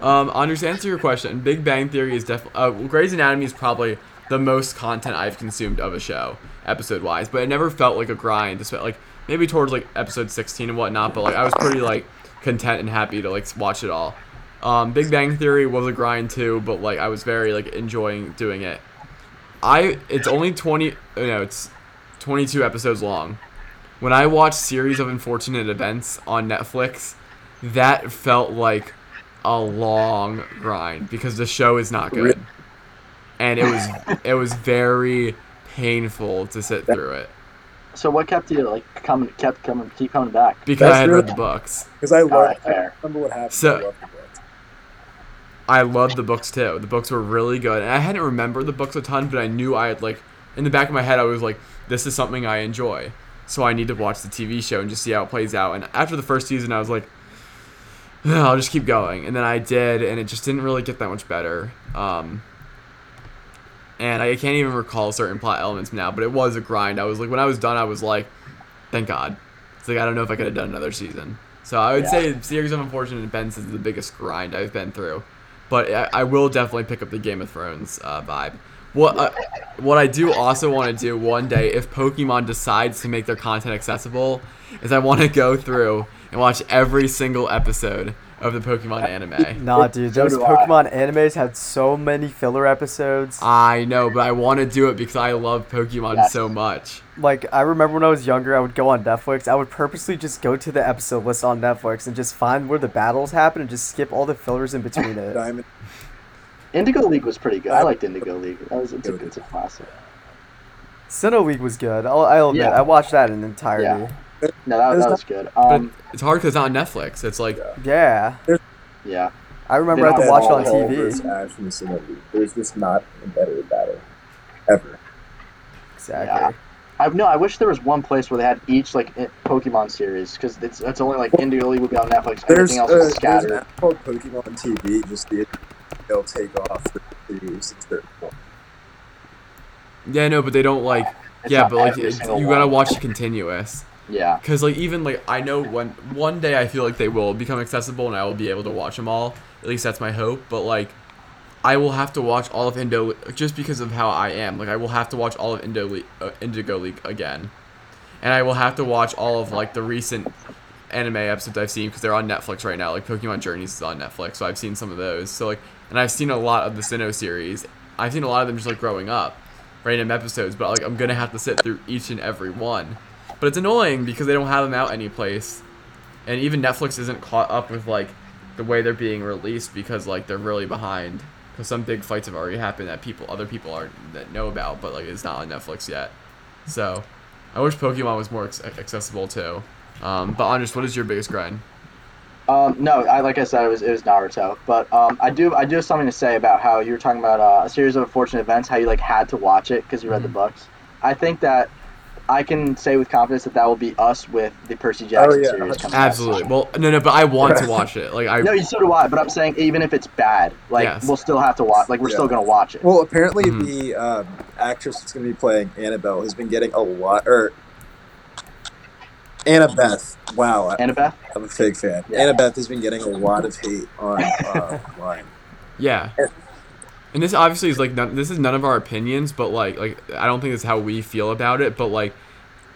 Um, Anders, to answer your question, Big Bang Theory is definitely uh, well, Grey's Anatomy is probably the most content I've consumed of a show, episode wise. But it never felt like a grind. despite like maybe towards like episode 16 and whatnot. But like I was pretty like content and happy to like watch it all. Um, Big Bang Theory was a grind too, but like I was very like enjoying doing it. I it's only 20 uh, no it's 22 episodes long. When I watched Series of Unfortunate Events on Netflix, that felt like a long grind because the show is not good. And it was *laughs* it was very painful to sit through it So what kept you like coming, kept coming, keep coming back? because That's I had really- read the books. Because I love. I remember what happened. So- I love the book. I loved the books too. The books were really good. And I hadn't remembered the books a ton, but I knew I had like in the back of my head I was like, this is something I enjoy. So I need to watch the TV show and just see how it plays out. And after the first season I was like, I'll just keep going. And then I did and it just didn't really get that much better. Um and I can't even recall certain plot elements now, but it was a grind. I was like when I was done I was like, thank God. It's like I don't know if I could have done another season. So I would Yeah. say Series of Unfortunate Events is the biggest grind I've been through but I, I will definitely pick up the Game of Thrones uh, vibe. What uh, what I do also want to do one day, if Pokemon decides to make their content accessible, is I want to go through and watch every single episode of the Pokemon uh, anime. *laughs* Nah, dude, So those I. Pokemon animes had so many filler episodes. I know, but I want to do it because I love Pokemon Yes. so much. Like, I remember when I was younger, I would go on Netflix. I would purposely just go to the episode list on Netflix and just find where the battles happen and just skip all the fillers in between it. *laughs* Diamond. Indigo League was pretty good. I liked Indigo League. That was it's a, it's a classic. Sinnoh League was good. I'll, I'll admit, Yeah. I watched that in entirety. Yeah. No, that, There's that not- was good. But Um, it's hard because it's not on Netflix. It's like Yeah. yeah. I remember I had to watch it on TV. versus Ash from There's just not a better battle ever. Exactly. I no, I wish there was one place where they had each like Pokemon series because it's it's only like Indigo League would be on Netflix. There's, Everything else uh, is there's an scattered. app called Pokemon TV. Just the they'll take off the series at certain point. yeah, no, but they don't like It's yeah, but like every it, single you gotta watch it continuous. Yeah. Because like even like I know when one day I feel like they will become accessible and I will be able to watch them all. At least that's my hope. But like I will have to watch all of Indo just because of how I am. Like I will have to watch all of Indo Le- uh, Indigo League again, and I will have to watch all of like the recent anime episodes I've seen because they're on Netflix right now. Like Pokemon Journeys is on Netflix, so I've seen some of those. So like, and I've seen a lot of the Sinnoh series. I've seen a lot of them just like growing up, random episodes. But like I'm gonna have to sit through each and every one. But it's annoying because they don't have them out anyplace, and even Netflix isn't caught up with like the way they're being released because like they're really behind. Because some big fights have already happened that people, other people aren't that know about, but like it's not on Netflix yet. So, I wish Pokemon was more accessible too. Um, but Andres, what is your biggest grind? Um, no, I like I said, it was it was Naruto. But um, I do I do have something to say about how you were talking about uh, a series of unfortunate events, how you like had to watch it because you read the Mhm. books. I think that I can say with confidence that that will be us with the Percy Jackson yeah, series coming out. Absolutely. Well, no, no, but I want to watch it. Like I, *laughs* No, you so do I. But I'm saying even if it's bad, like Yes. we'll still have to watch. Like we're Yeah. still gonna watch it. Well, apparently Mhm. the um, actress that's going to be playing Annabelle has been getting a lot, or Annabeth. Wow, Annabeth. I'm a fake fan. Yeah. Annabeth has been getting a lot of hate on uh, *laughs* online. yeah. And this obviously is like none, this is none of our opinions, but like like I don't think this is how we feel about it, but like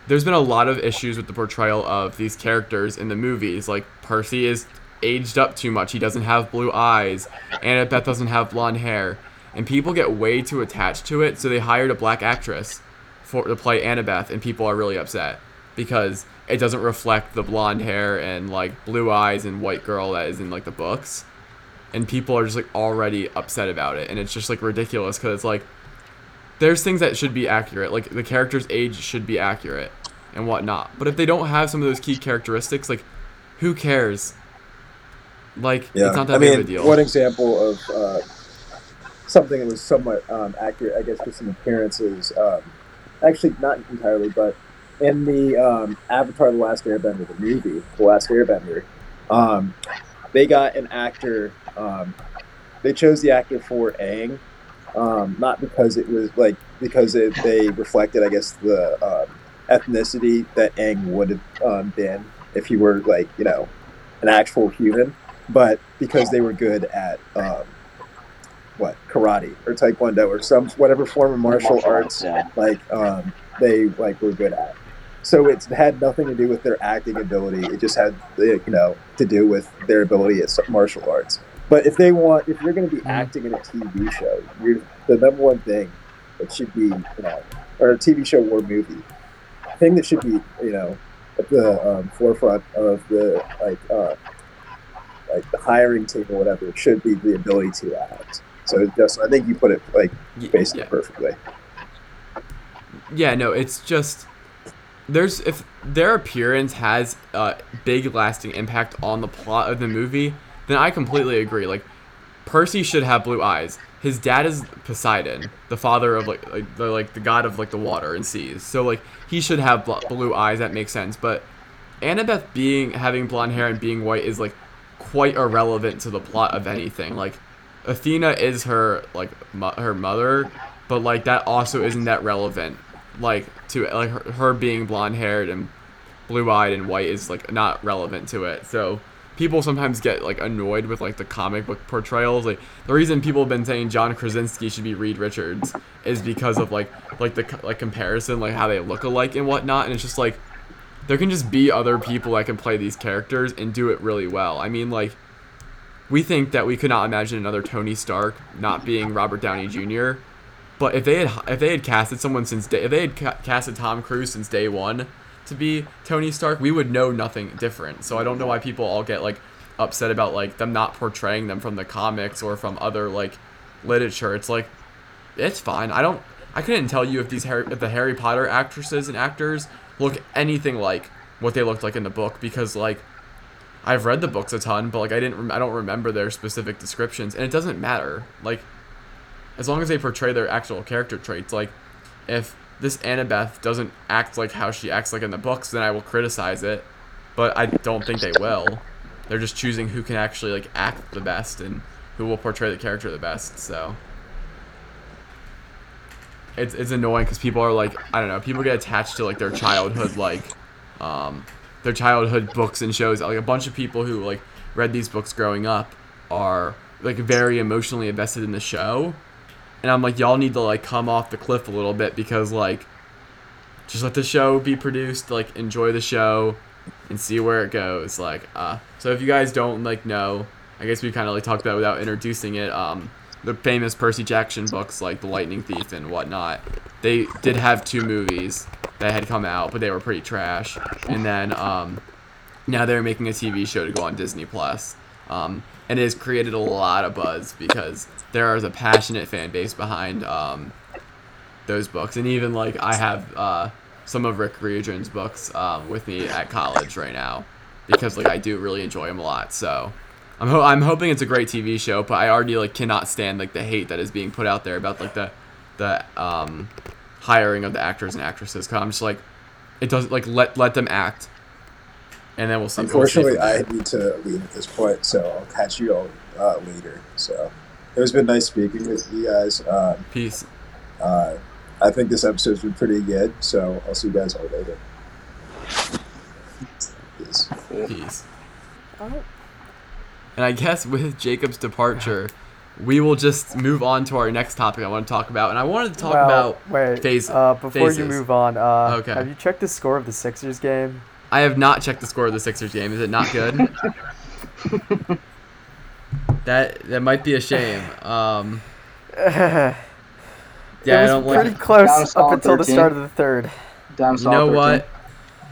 there's been a lot of issues with the portrayal of these characters in the movies. Like Percy is aged up too much. He doesn't have blue eyes. Annabeth doesn't have blonde hair. And people get way too attached to it, so they hired a black actress for to play Annabeth, and people are really upset because it doesn't reflect the blonde hair and like blue eyes and white girl that is in like the books. And people are just like already upset about it, and it's just like ridiculous because it's like there's things that should be accurate, like the character's age should be accurate and whatnot. But if they don't have some of those key characteristics, like who cares? Like Yeah, it's not that I big mean, of a deal. one example of uh, something that was somewhat um, accurate, I guess, with some appearances. Um, actually, not entirely, but in the um, Avatar: The Last Airbender, the movie, The Last Airbender, um, they got an actor. Um, they chose the actor for Aang, um, not because it was like because it, they reflected, I guess, the um, ethnicity that Aang would have um, been if he were like you know an actual human but because they were good at um, what karate or taekwondo or some whatever form of martial, arts, Yeah. like um, they like were good at. So it's had nothing to do with their acting ability. It just had you know to do with their ability at martial arts. But if they want, if you're going to be acting in a TV show, you're the number one thing that should be you know, or a TV show or movie, thing that should be you know at the um, forefront of the like uh, like the hiring team or whatever should be the ability to act. So just I think you put it like basically yeah. perfectly. Yeah, no, it's just there's if their appearance has a big lasting impact on the plot of the movie, then I completely agree. Like Percy should have blue eyes. His dad is Poseidon, the father of like like the like the god of like the water and seas. So like he should have bl- blue eyes. That makes sense. But Annabeth being having blonde hair and being white is like quite irrelevant to the plot of anything. Like Athena is her like mo- her mother, but like that also isn't that relevant. Like to like her, her being blonde haired and blue eyed and white is like not relevant to it. So people sometimes get like annoyed with like the comic book portrayals. Like the reason people have been saying John Krasinski should be Reed Richards is because of like like the like comparison, like how they look alike and whatnot. And it's just like there can just be other people that can play these characters and do it really well. I mean, like we think that we could not imagine another Tony Stark not being Robert Downey Jr. But if they had if they had casted someone since day if they had ca- casted Tom Cruise since day one to be Tony Stark, we would know nothing different. So I don't know why people all get like upset about like them not portraying them from the comics or from other like literature. It's like it's fine. I don't. I couldn't tell you if these Harry, if the Harry Potter actresses and actors look anything like what they looked like in the book because like I've read the books a ton, but like I didn't. I don't remember their specific descriptions, and it doesn't matter. Like as long as they portray their actual character traits. Like if this Annabeth doesn't act like how she acts like in the books, then I will criticize it. But I don't think they will. They're just choosing who can actually like act the best and who will portray the character the best. So it's it's annoying because people are like I don't know people get attached to like their childhood like um their childhood books and shows like a bunch of people who like read these books growing up are like very emotionally invested in the show and I'm like y'all need to like come off the cliff a little bit because like just let the show be produced like enjoy the show and see where it goes like uh so if you guys don't like know I guess we kind of like talked about it without introducing it um the famous Percy Jackson books like The Lightning Thief and whatnot. They did have two movies that had come out, but they were pretty trash. And then um, now they're making a TV show to go on Disney Plus. Um, and it has created a lot of buzz because there is a passionate fan base behind um, those books. And even like I have uh, some of Rick Riordan's books um, with me at college right now because like I do really enjoy them a lot. So I'm ho- I'm hoping it's a great TV show, but I already like cannot stand like the hate that is being put out there about like the the um hiring of the actors and actresses. Cause I'm just like, it doesn't like let let them act, and then we'll see. we'll see Unfortunately, I need to leave at this point, so I'll catch you all uh, later. So it was been nice speaking with you guys. Um, peace. uh, I think this episode's been pretty good, so I'll see you guys all later. Peace. Peace. Oh. And I guess with Jacob's departure, we will just move on to our next topic I want to talk about, and I wanted to talk Well, about wait. phases. Uh, before phases. you move on, uh, Okay. have you checked the score of the Sixers game? I have not checked the score of the Sixers game. Is it not good? *laughs* that that might be a shame. Um, *laughs* yeah, it I was don't pretty like. close up solid until the start of the third. Down You know 13. what?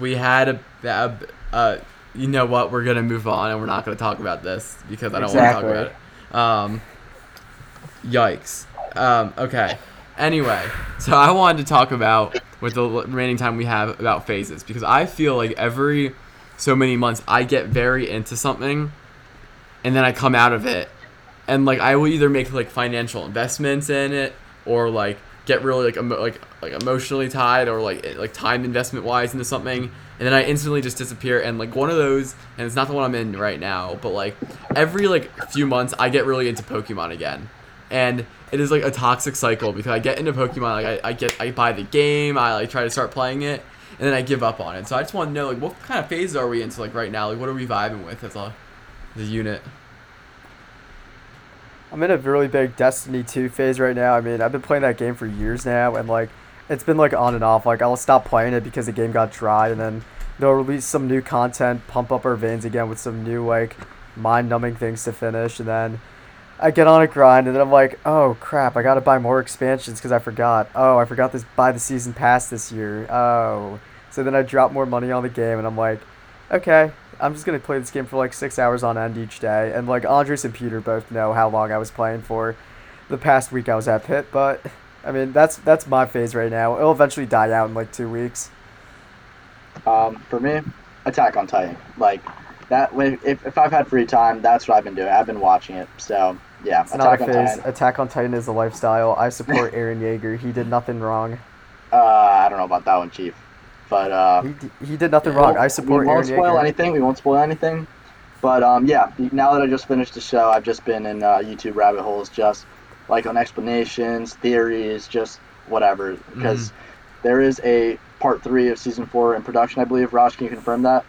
We had a, a, a. You know what? We're gonna move on, and we're not gonna talk about this because I don't Exactly. want to talk about it. Um, yikes. Um, okay. Anyway, so I wanted to talk about with the remaining time we have about phases. Because I feel like every so many months I get very into something, and then I come out of it, and like I will either make like financial investments in it or like get really like emo- like like emotionally tied or like like time investment wise into something. And then I instantly just disappear. And like one of those and it's not the one I'm in right now but like every like few months I get really into Pokemon again. And it is like a toxic cycle because I get into Pokemon like I, I get I buy the game I like try to start playing it and then I give up on it so I just want to know like what kind of phase are we into like right now like what are we vibing with as a the unit I'm in a really big Destiny 2 phase right now. I mean, I've been playing that game for years now, and like, it's been like on and off. Like, I'll stop playing it because the game got dry, and then they'll release some new content, pump up our veins again with some new like mind-numbing things to finish, and then I get on a grind, and then I'm like, oh crap, I gotta buy more expansions because I forgot. Oh, I forgot this buy the season pass this year. Oh, so then I drop more money on the game, and I'm like, okay, I'm just gonna play this game for like six hours on end each day. And like Andres and Peter both know how long I was playing for. The past week I was at Pitt, but I mean that's that's my phase right now. It'll eventually die out in like two weeks. Um, for me, Attack on Titan. Like that. When if, if I've had free time, that's what I've been doing. I've been watching it. So yeah, It's not Attack a on phase. Titan. Attack on Titan is a lifestyle. I support *laughs* Eren Yeager. He did nothing wrong. Uh, I don't know about that one, Chief. But uh, He d- he did nothing wrong. I support We won't spoil Yeager. anything. We won't spoil anything. But um, yeah, now that I just finished the show, I've just been in uh, YouTube rabbit holes, just like on explanations, theories, just whatever. Because there is a part three of season four in production, I believe. Raj, can you confirm that?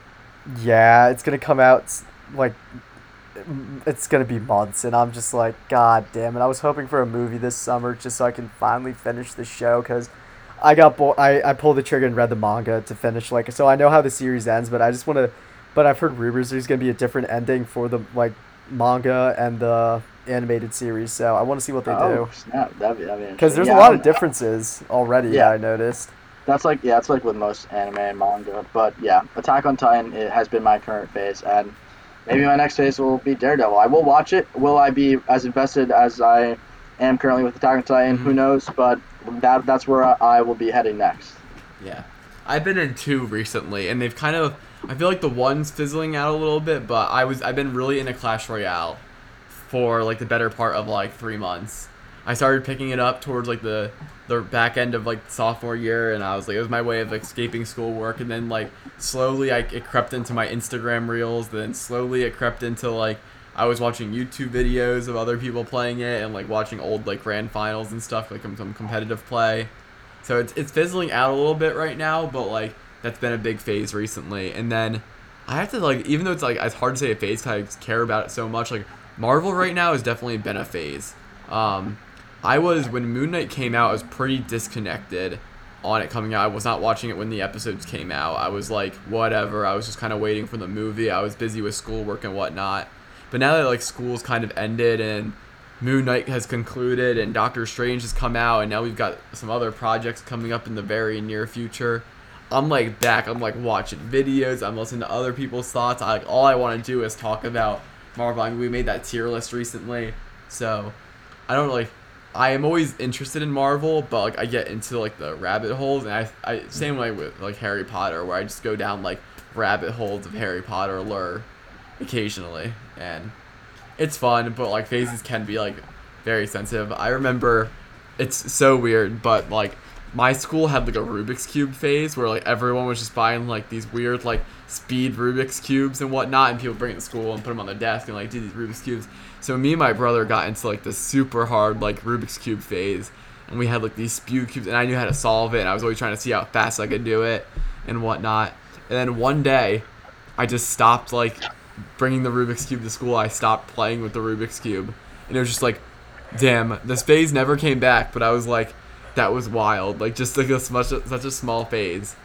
Yeah, it's gonna come out like it's gonna be months, and I'm just like, God damn it! I was hoping for a movie this summer just so I can finally finish the show because I got bo- I I pulled the trigger and read the manga to finish like so I know how the series ends, but I just want to. But I've heard rumors there's gonna be a different ending for the like manga and the animated series, so I want to see what they oh, do snap! That'd be, because there's interesting. a lot of uh, differences already. Yeah. I noticed. That's like yeah, it's like with most anime and manga. But yeah, Attack on Titan it has been my current phase, and maybe my next phase will be Daredevil. I will watch it. Will I be as invested as I am currently with Attack on Titan? Who mm-hmm. knows? But that that's where I, I will be heading next. Yeah. I've been in two recently and they've kind of I feel like the one's fizzling out a little bit, but I was I've been really into Clash Royale for like the better part of like 3 months. I started picking it up towards like the the back end of like sophomore year and I was like it was my way of escaping schoolwork and then like slowly I it crept into my Instagram reels, then slowly it crept into like I was watching YouTube videos of other people playing it and like watching old like grand finals and stuff like some some competitive play. So it's it's fizzling out a little bit right now, but like that's been a big phase recently. And then I have to like even though it's like it's hard to say a phase because I care about it so much. Like Marvel right now has definitely been a phase. Um, I was when Moon Knight came out, I was pretty disconnected on it coming out. I was not watching it when the episodes came out. I was like whatever. I was just kind of waiting for the movie. I was busy with schoolwork and whatnot. But now that like school's kind of ended and Moon Knight has concluded and Doctor Strange has come out and now we've got some other projects coming up in the very near future. I'm like back. I'm like watching videos. I'm listening to other people's thoughts. I like all I want to do is talk about Marvel. I mean, we made that tier list recently, so I don't like. I am always interested in Marvel, but like I get into like the rabbit holes, and I, I same way with like Harry Potter, where I just go down like rabbit holes of Harry Potter lore occasionally, and it's fun, but like phases can be like very sensitive. I remember it's so weird, but like my school had like a Rubik's cube phase where like everyone was just buying like these weird like speed Rubik's cubes and whatnot, and people bring it to school and put them on their desk and like do these Rubik's cubes. So me and my brother got into like this super hard like Rubik's cube phase, and we had like these spew cubes, and I knew how to solve it, I was always trying to see how fast I could do it and whatnot. And then one day, I just stopped like bringing the Rubik's cube to school. I stopped playing with the Rubik's cube, and it was just like damn, this phase never came back. But I was like, that was wild. Like just like a much such a small phase,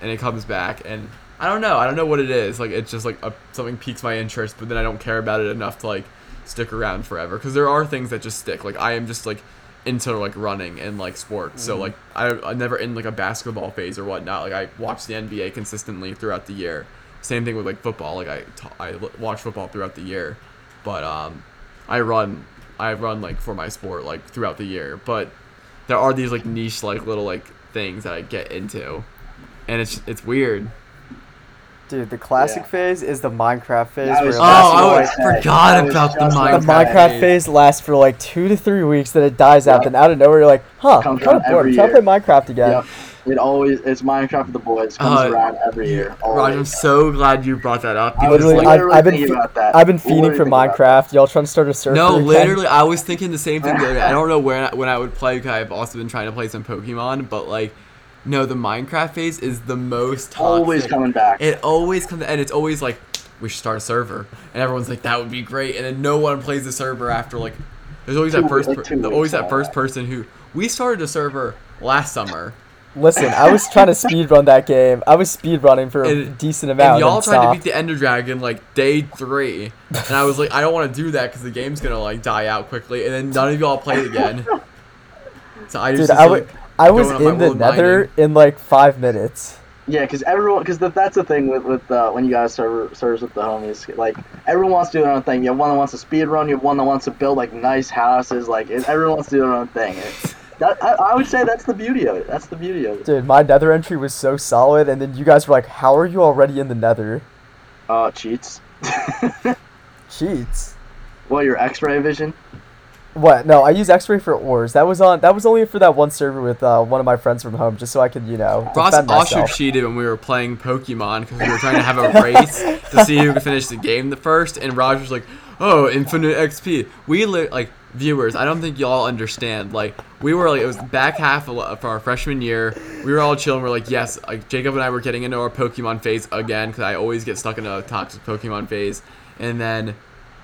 and it comes back, and I don't know. I don't know what it is. Like it's just like a, something piques my interest, but then I don't care about it enough to like stick around forever. Because there are things that just stick. Like I am just like into like running and like sports. So like I I'm never in like a basketball phase or whatnot. Like I watch the NBA consistently throughout the year. Same thing with like football. Like I t- I watch football throughout the year, but um, I run I run like for my sport like throughout the year. But there are these like niche like little like things that I get into, and it's it's weird. Dude, the classic Yeah. phase is the Minecraft phase. Where Oh, I like, forgot I was about the just the Minecraft Minecraft phase. phase lasts for like two to three weeks, then it dies out. Yep. Then out of nowhere, you're like, huh, Comes I'm kind of bored. I'm trying to play. Minecraft again. Yep. It always it's Minecraft with the boys comes Uh, around every year. Raj, I'm so glad you brought that up. Because, Literally, like, I've- literally I've been fe- about that. I've been feeding for Minecraft. Y'all trying to start a server? No, again? literally, I was thinking the same thing the other day. I *laughs* don't know where when I would play because I've also been trying to play some Pokemon, but like, no, the Minecraft phase is the most toxic. Always coming back. It always comes, and it's always like, we should start a server, and everyone's like, that would be great, and then no one plays the server after like, there's always Two that first, weeks, per- the- always that first all person who we started a server last summer, Listen, I was trying to speed run that game. I was speed running for a And- decent amount. and y'all then tried to beat the Ender Dragon like day three, and I was like, I don't want to do that because the game's gonna like die out quickly, and then none of y'all played again. *laughs* So I just Dude, used I, to, w- like, I was going on my in the nether mining. in like five minutes. Yeah, because everyone, because that's the thing with with uh, when you guys serve serves with the homies, like everyone wants to do their own thing. You have one that wants to speed run, you have one that wants to build like nice houses. Like it, everyone wants to do their own thing. It, that I, I would say that's the beauty of it. That's the beauty of it. Dude, my nether entry was so solid, and then you guys were like, "How are you already in the nether?" Uh, cheats. *laughs* Cheats. well, your X-ray vision. What? No, I use X-ray for ores. That was on. That was only for that one server with uh, one of my friends from home, just so I could, you know, Ross also myself. cheated when we were playing Pokemon because we were trying to have a race to see who could finish the game the first, and Raj was like, "Oh, infinite XP." We li- like viewers. I don't think y'all understand. Like we were like it was back half of, of our freshman year. We were all chilling. We're like, yes, like Jacob and I were getting into our Pokemon phase again because I always get stuck in a toxic Pokemon phase, and then.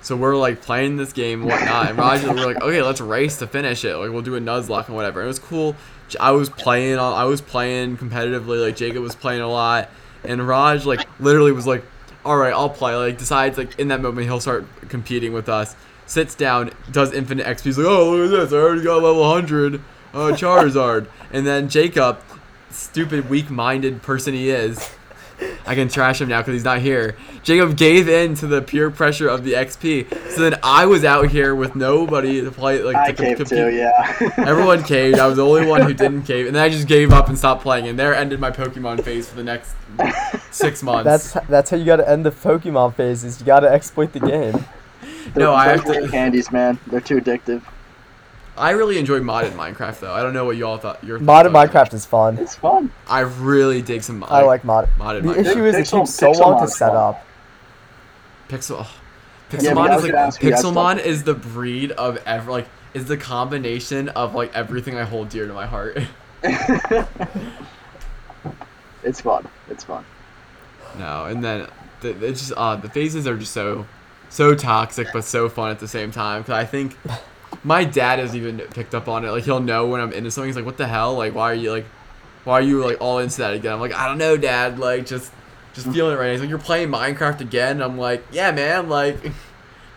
So we're like playing this game and whatnot, and Raj we're like, okay, let's race to finish it. Like we'll do a Nuzlocke and whatever. It was cool. I was playing, I was playing competitively. Like Jacob was playing a lot, and Raj like literally was like, all right, I'll play. Like decides like in that moment he'll start competing with us. Sits down, does infinite XP. He's like, oh look at this, I already got level 100, uh, Charizard. and then Jacob, stupid weak-minded person he is, I can trash him now because he's not here. Jacob gave in to the pure pressure of the XP. So then I was out here with nobody to play. Like I to com- caved compete. too. Yeah. *laughs* Everyone caved. I was the only one who didn't cave, and then I just gave up and stopped playing. And there ended my Pokemon phase for the next six months. That's that's how you got to end the Pokemon phases. You got to exploit the game. No, I have Those to- candies, man. They're too addictive. I really enjoy modded Minecraft though. I don't know what you all thought. Your Modded thoughts. Minecraft is fun. It's fun. I really dig some. Mod- I like mod. modded The Minecraft. issue is it Pixel- takes so Pixelmon long to set fun. up. Pixel. oh, Pixelmon but I is like gonna ask you guys Pixelmon is the breed of ever like is the combination of like everything I hold dear to my heart. *laughs* It's fun. It's fun. no, and then the, it's just uh the phases are just so so toxic but so fun at the same time. Cause I think my dad has even picked up on it. Like he'll know when I'm into something. He's like, "What the hell? Like why are you like why are you like all into that again?" I'm like, "I don't know, dad. Like just just feeling it right." Now. He's like, "You're playing Minecraft again?" I'm like, "Yeah, man. Like." *laughs*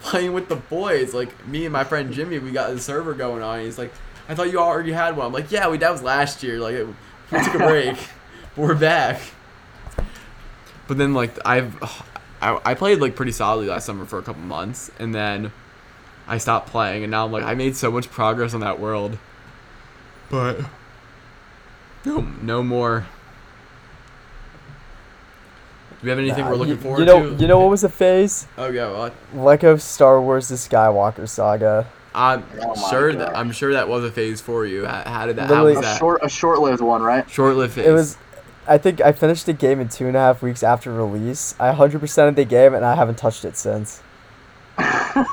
playing with the boys. Like me and my friend Jimmy, we got the server going on. He's like, I thought you already had one. I'm like, yeah, we that was last year. Like we took a break, but *laughs* we're back. But then like I've *sighs* I, I played like pretty solidly last summer for a couple months, and then I stopped playing, and now I'm like I made so much progress on that world, but no no more. Do we have anything Nah, we're looking you, forward you know, to? you know what was a phase? oh yeah, what? Lego Star Wars: The Skywalker Saga. I'm Oh my sure that I'm sure that was a phase for you. How, how did that? Literally- how was A that? short, a short-lived one, right? Short-lived phase. It was. I think I finished the game in two and a half weeks after release. I 100 of the game and I haven't touched it since.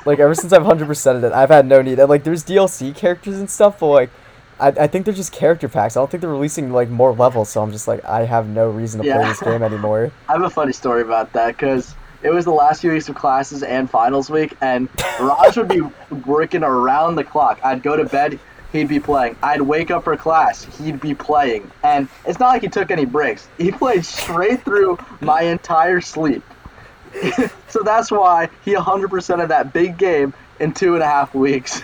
Like ever since I've 100%ed it, I've had no need. And like there's DLC characters and stuff, but like I, I think they're just character packs. I don't think they're releasing like more levels, so I'm just like I have no reason to play this game anymore. *laughs* I have a funny story about that because it was the last few weeks of classes and finals week, and Raj would be working around the clock. I'd go to bed, he'd be playing. I'd wake up for class, he'd be playing. And it's not like he took any breaks. He played straight through my entire sleep. *laughs* so that's why he 100% of that big game in two and a half weeks.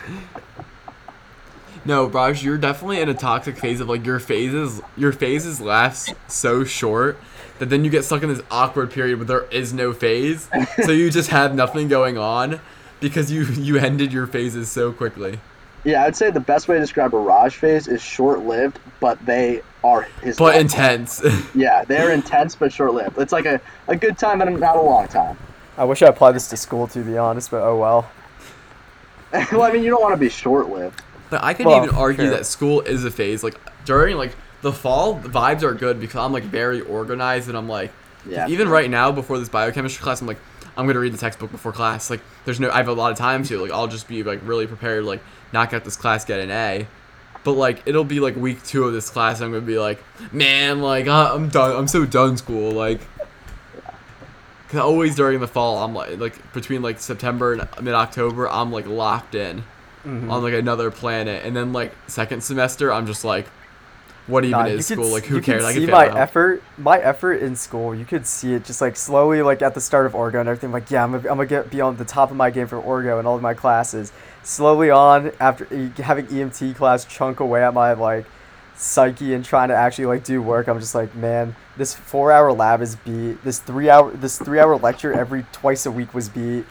No, Raj, you're definitely in a toxic phase of like your phases. Your phases last so short that then you get stuck in this awkward period where there is no phase, so you just have nothing going on because you you ended your phases so quickly. Yeah, I'd say the best way to describe a Raj phase is short-lived, but they are his. But life. intense. *laughs* Yeah, they're intense but short-lived. It's like a, a good time and not a long time. I wish I applied this to school to be honest, but oh well. *laughs* well, I mean, you don't want to be short-lived. But I could Well, even argue fair. that school is a phase. Like during like the fall, the vibes are good because I'm like very organized and I'm like Yeah. even right now before this biochemistry class, I'm like I'm gonna read the textbook before class. Like there's no I have a lot of time to like I'll just be like really prepared like knock out this class get an A. But like it'll be like week two of this class and I'm gonna be like man like uh, I'm done I'm so done school like. Cause always during the fall I'm like like between like September and mid October I'm like locked in Mhm. on like another planet, and then like second semester, I'm just like, what even Nah, is could school? s- Like, who you could cares? I see my out. effort, my effort in school. You could see it just like slowly, like at the start of Orgo and everything. Like, yeah, I'm gonna, I'm gonna get be on the top of my game for Orgo and all of my classes. Slowly on after having EMT class chunk away at my like psyche and trying to actually like do work. I'm just like, man, this four hour lab is beat. This three hour, this three hour lecture every twice a week was beat.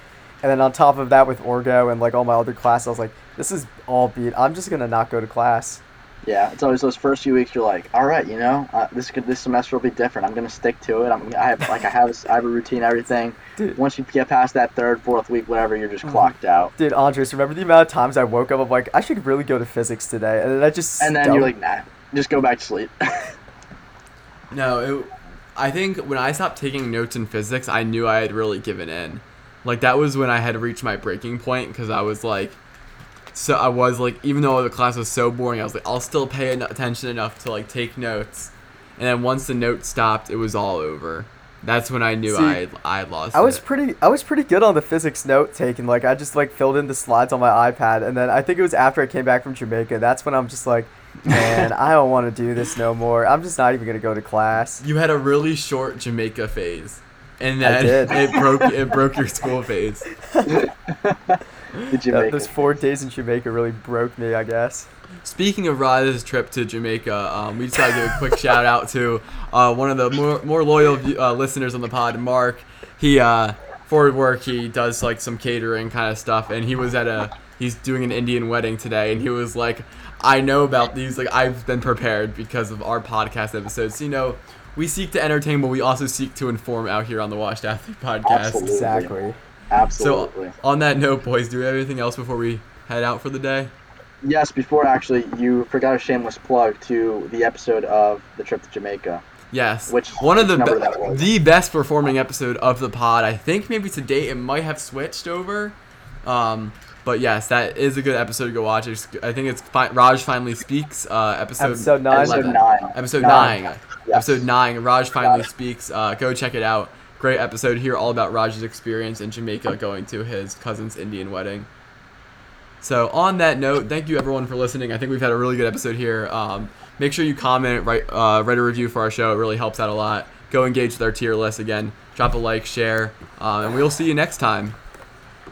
And then on top of that, with Orgo and like all my other classes, I was like, this is all beat. I'm just gonna not go to class. Yeah, it's always those first few weeks. You're like, all right, you know, uh, this could this semester will be different. I'm gonna stick to it. I'm I have like I have a, I have a routine, everything. Dude. Once you get past that third, fourth week, whatever, you're just Mhm. clocked out. Dude, Andres, remember the amount of times I woke up? I'm like, I should really go to physics today, and then I just And then don't. you're like, nah, just go back to sleep. *laughs* No, it, I think when I stopped taking notes in physics, I knew I had really given in. Like that was when I had reached my breaking point because I was like, so I was like, even though the class was so boring, I was like, I'll still pay en- attention enough to like take notes. And then once the notes stopped, it was all over. That's when I knew See, I I lost. I was it. pretty, I was pretty good on the physics note taking. Like, I just like filled in the slides on my iPad, and then I think it was after I came back from Jamaica. That's when I'm just like, man, *laughs* I don't want to do this no more. I'm just not even gonna go to class. You had a really short Jamaica phase, and then *laughs* it broke it broke your school phase. *laughs* Did you those four days in Jamaica really broke me, I guess. Speaking of Rod's trip to Jamaica, um, we decided to give a quick shout out to uh, one of the more, more loyal uh, listeners on the pod, Mark. He uh, for work he does like some catering kind of stuff, and he was at a he's doing an Indian wedding today, and he was like, "I know about these. Like I've been prepared because of our podcast episodes. you know, we seek to entertain, but we also seek to inform out here on the Washed Athlete podcast." Absolutely. Exactly. Absolutely. So on that note, boys, do we have anything else before we head out for the day? yes, before actually, you forgot a shameless plug to the episode of the trip to Jamaica. Yes. Which- one of the be- the best performing episode of the pod. I think maybe to date it might have switched over. Um, but yes, that is a good episode to go watch. It's, I think it's fi- Raj finally speaks. Uh, episode Episode nine. Episode nine. Episode Nine. nine. Yes. Episode nine. Raj finally speaks. Uh, go check it out. Great episode here, all about Raj's experience in Jamaica, going to his cousin's Indian wedding. So on that note, thank you everyone for listening. I think we've had a really good episode here. Um, make sure you comment, write, uh, write a review for our show. It really helps out a lot. Go engage with our tier list again. Drop a like, share, um, and we'll see you next time.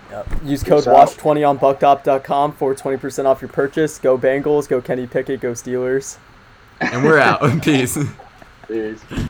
Yep. Use code Peace out. WASH20 on bucktop.com for 20% off your purchase. Go Bengals, go Kenny Pickett, go Steelers. And we're out. *laughs* Peace. Peace.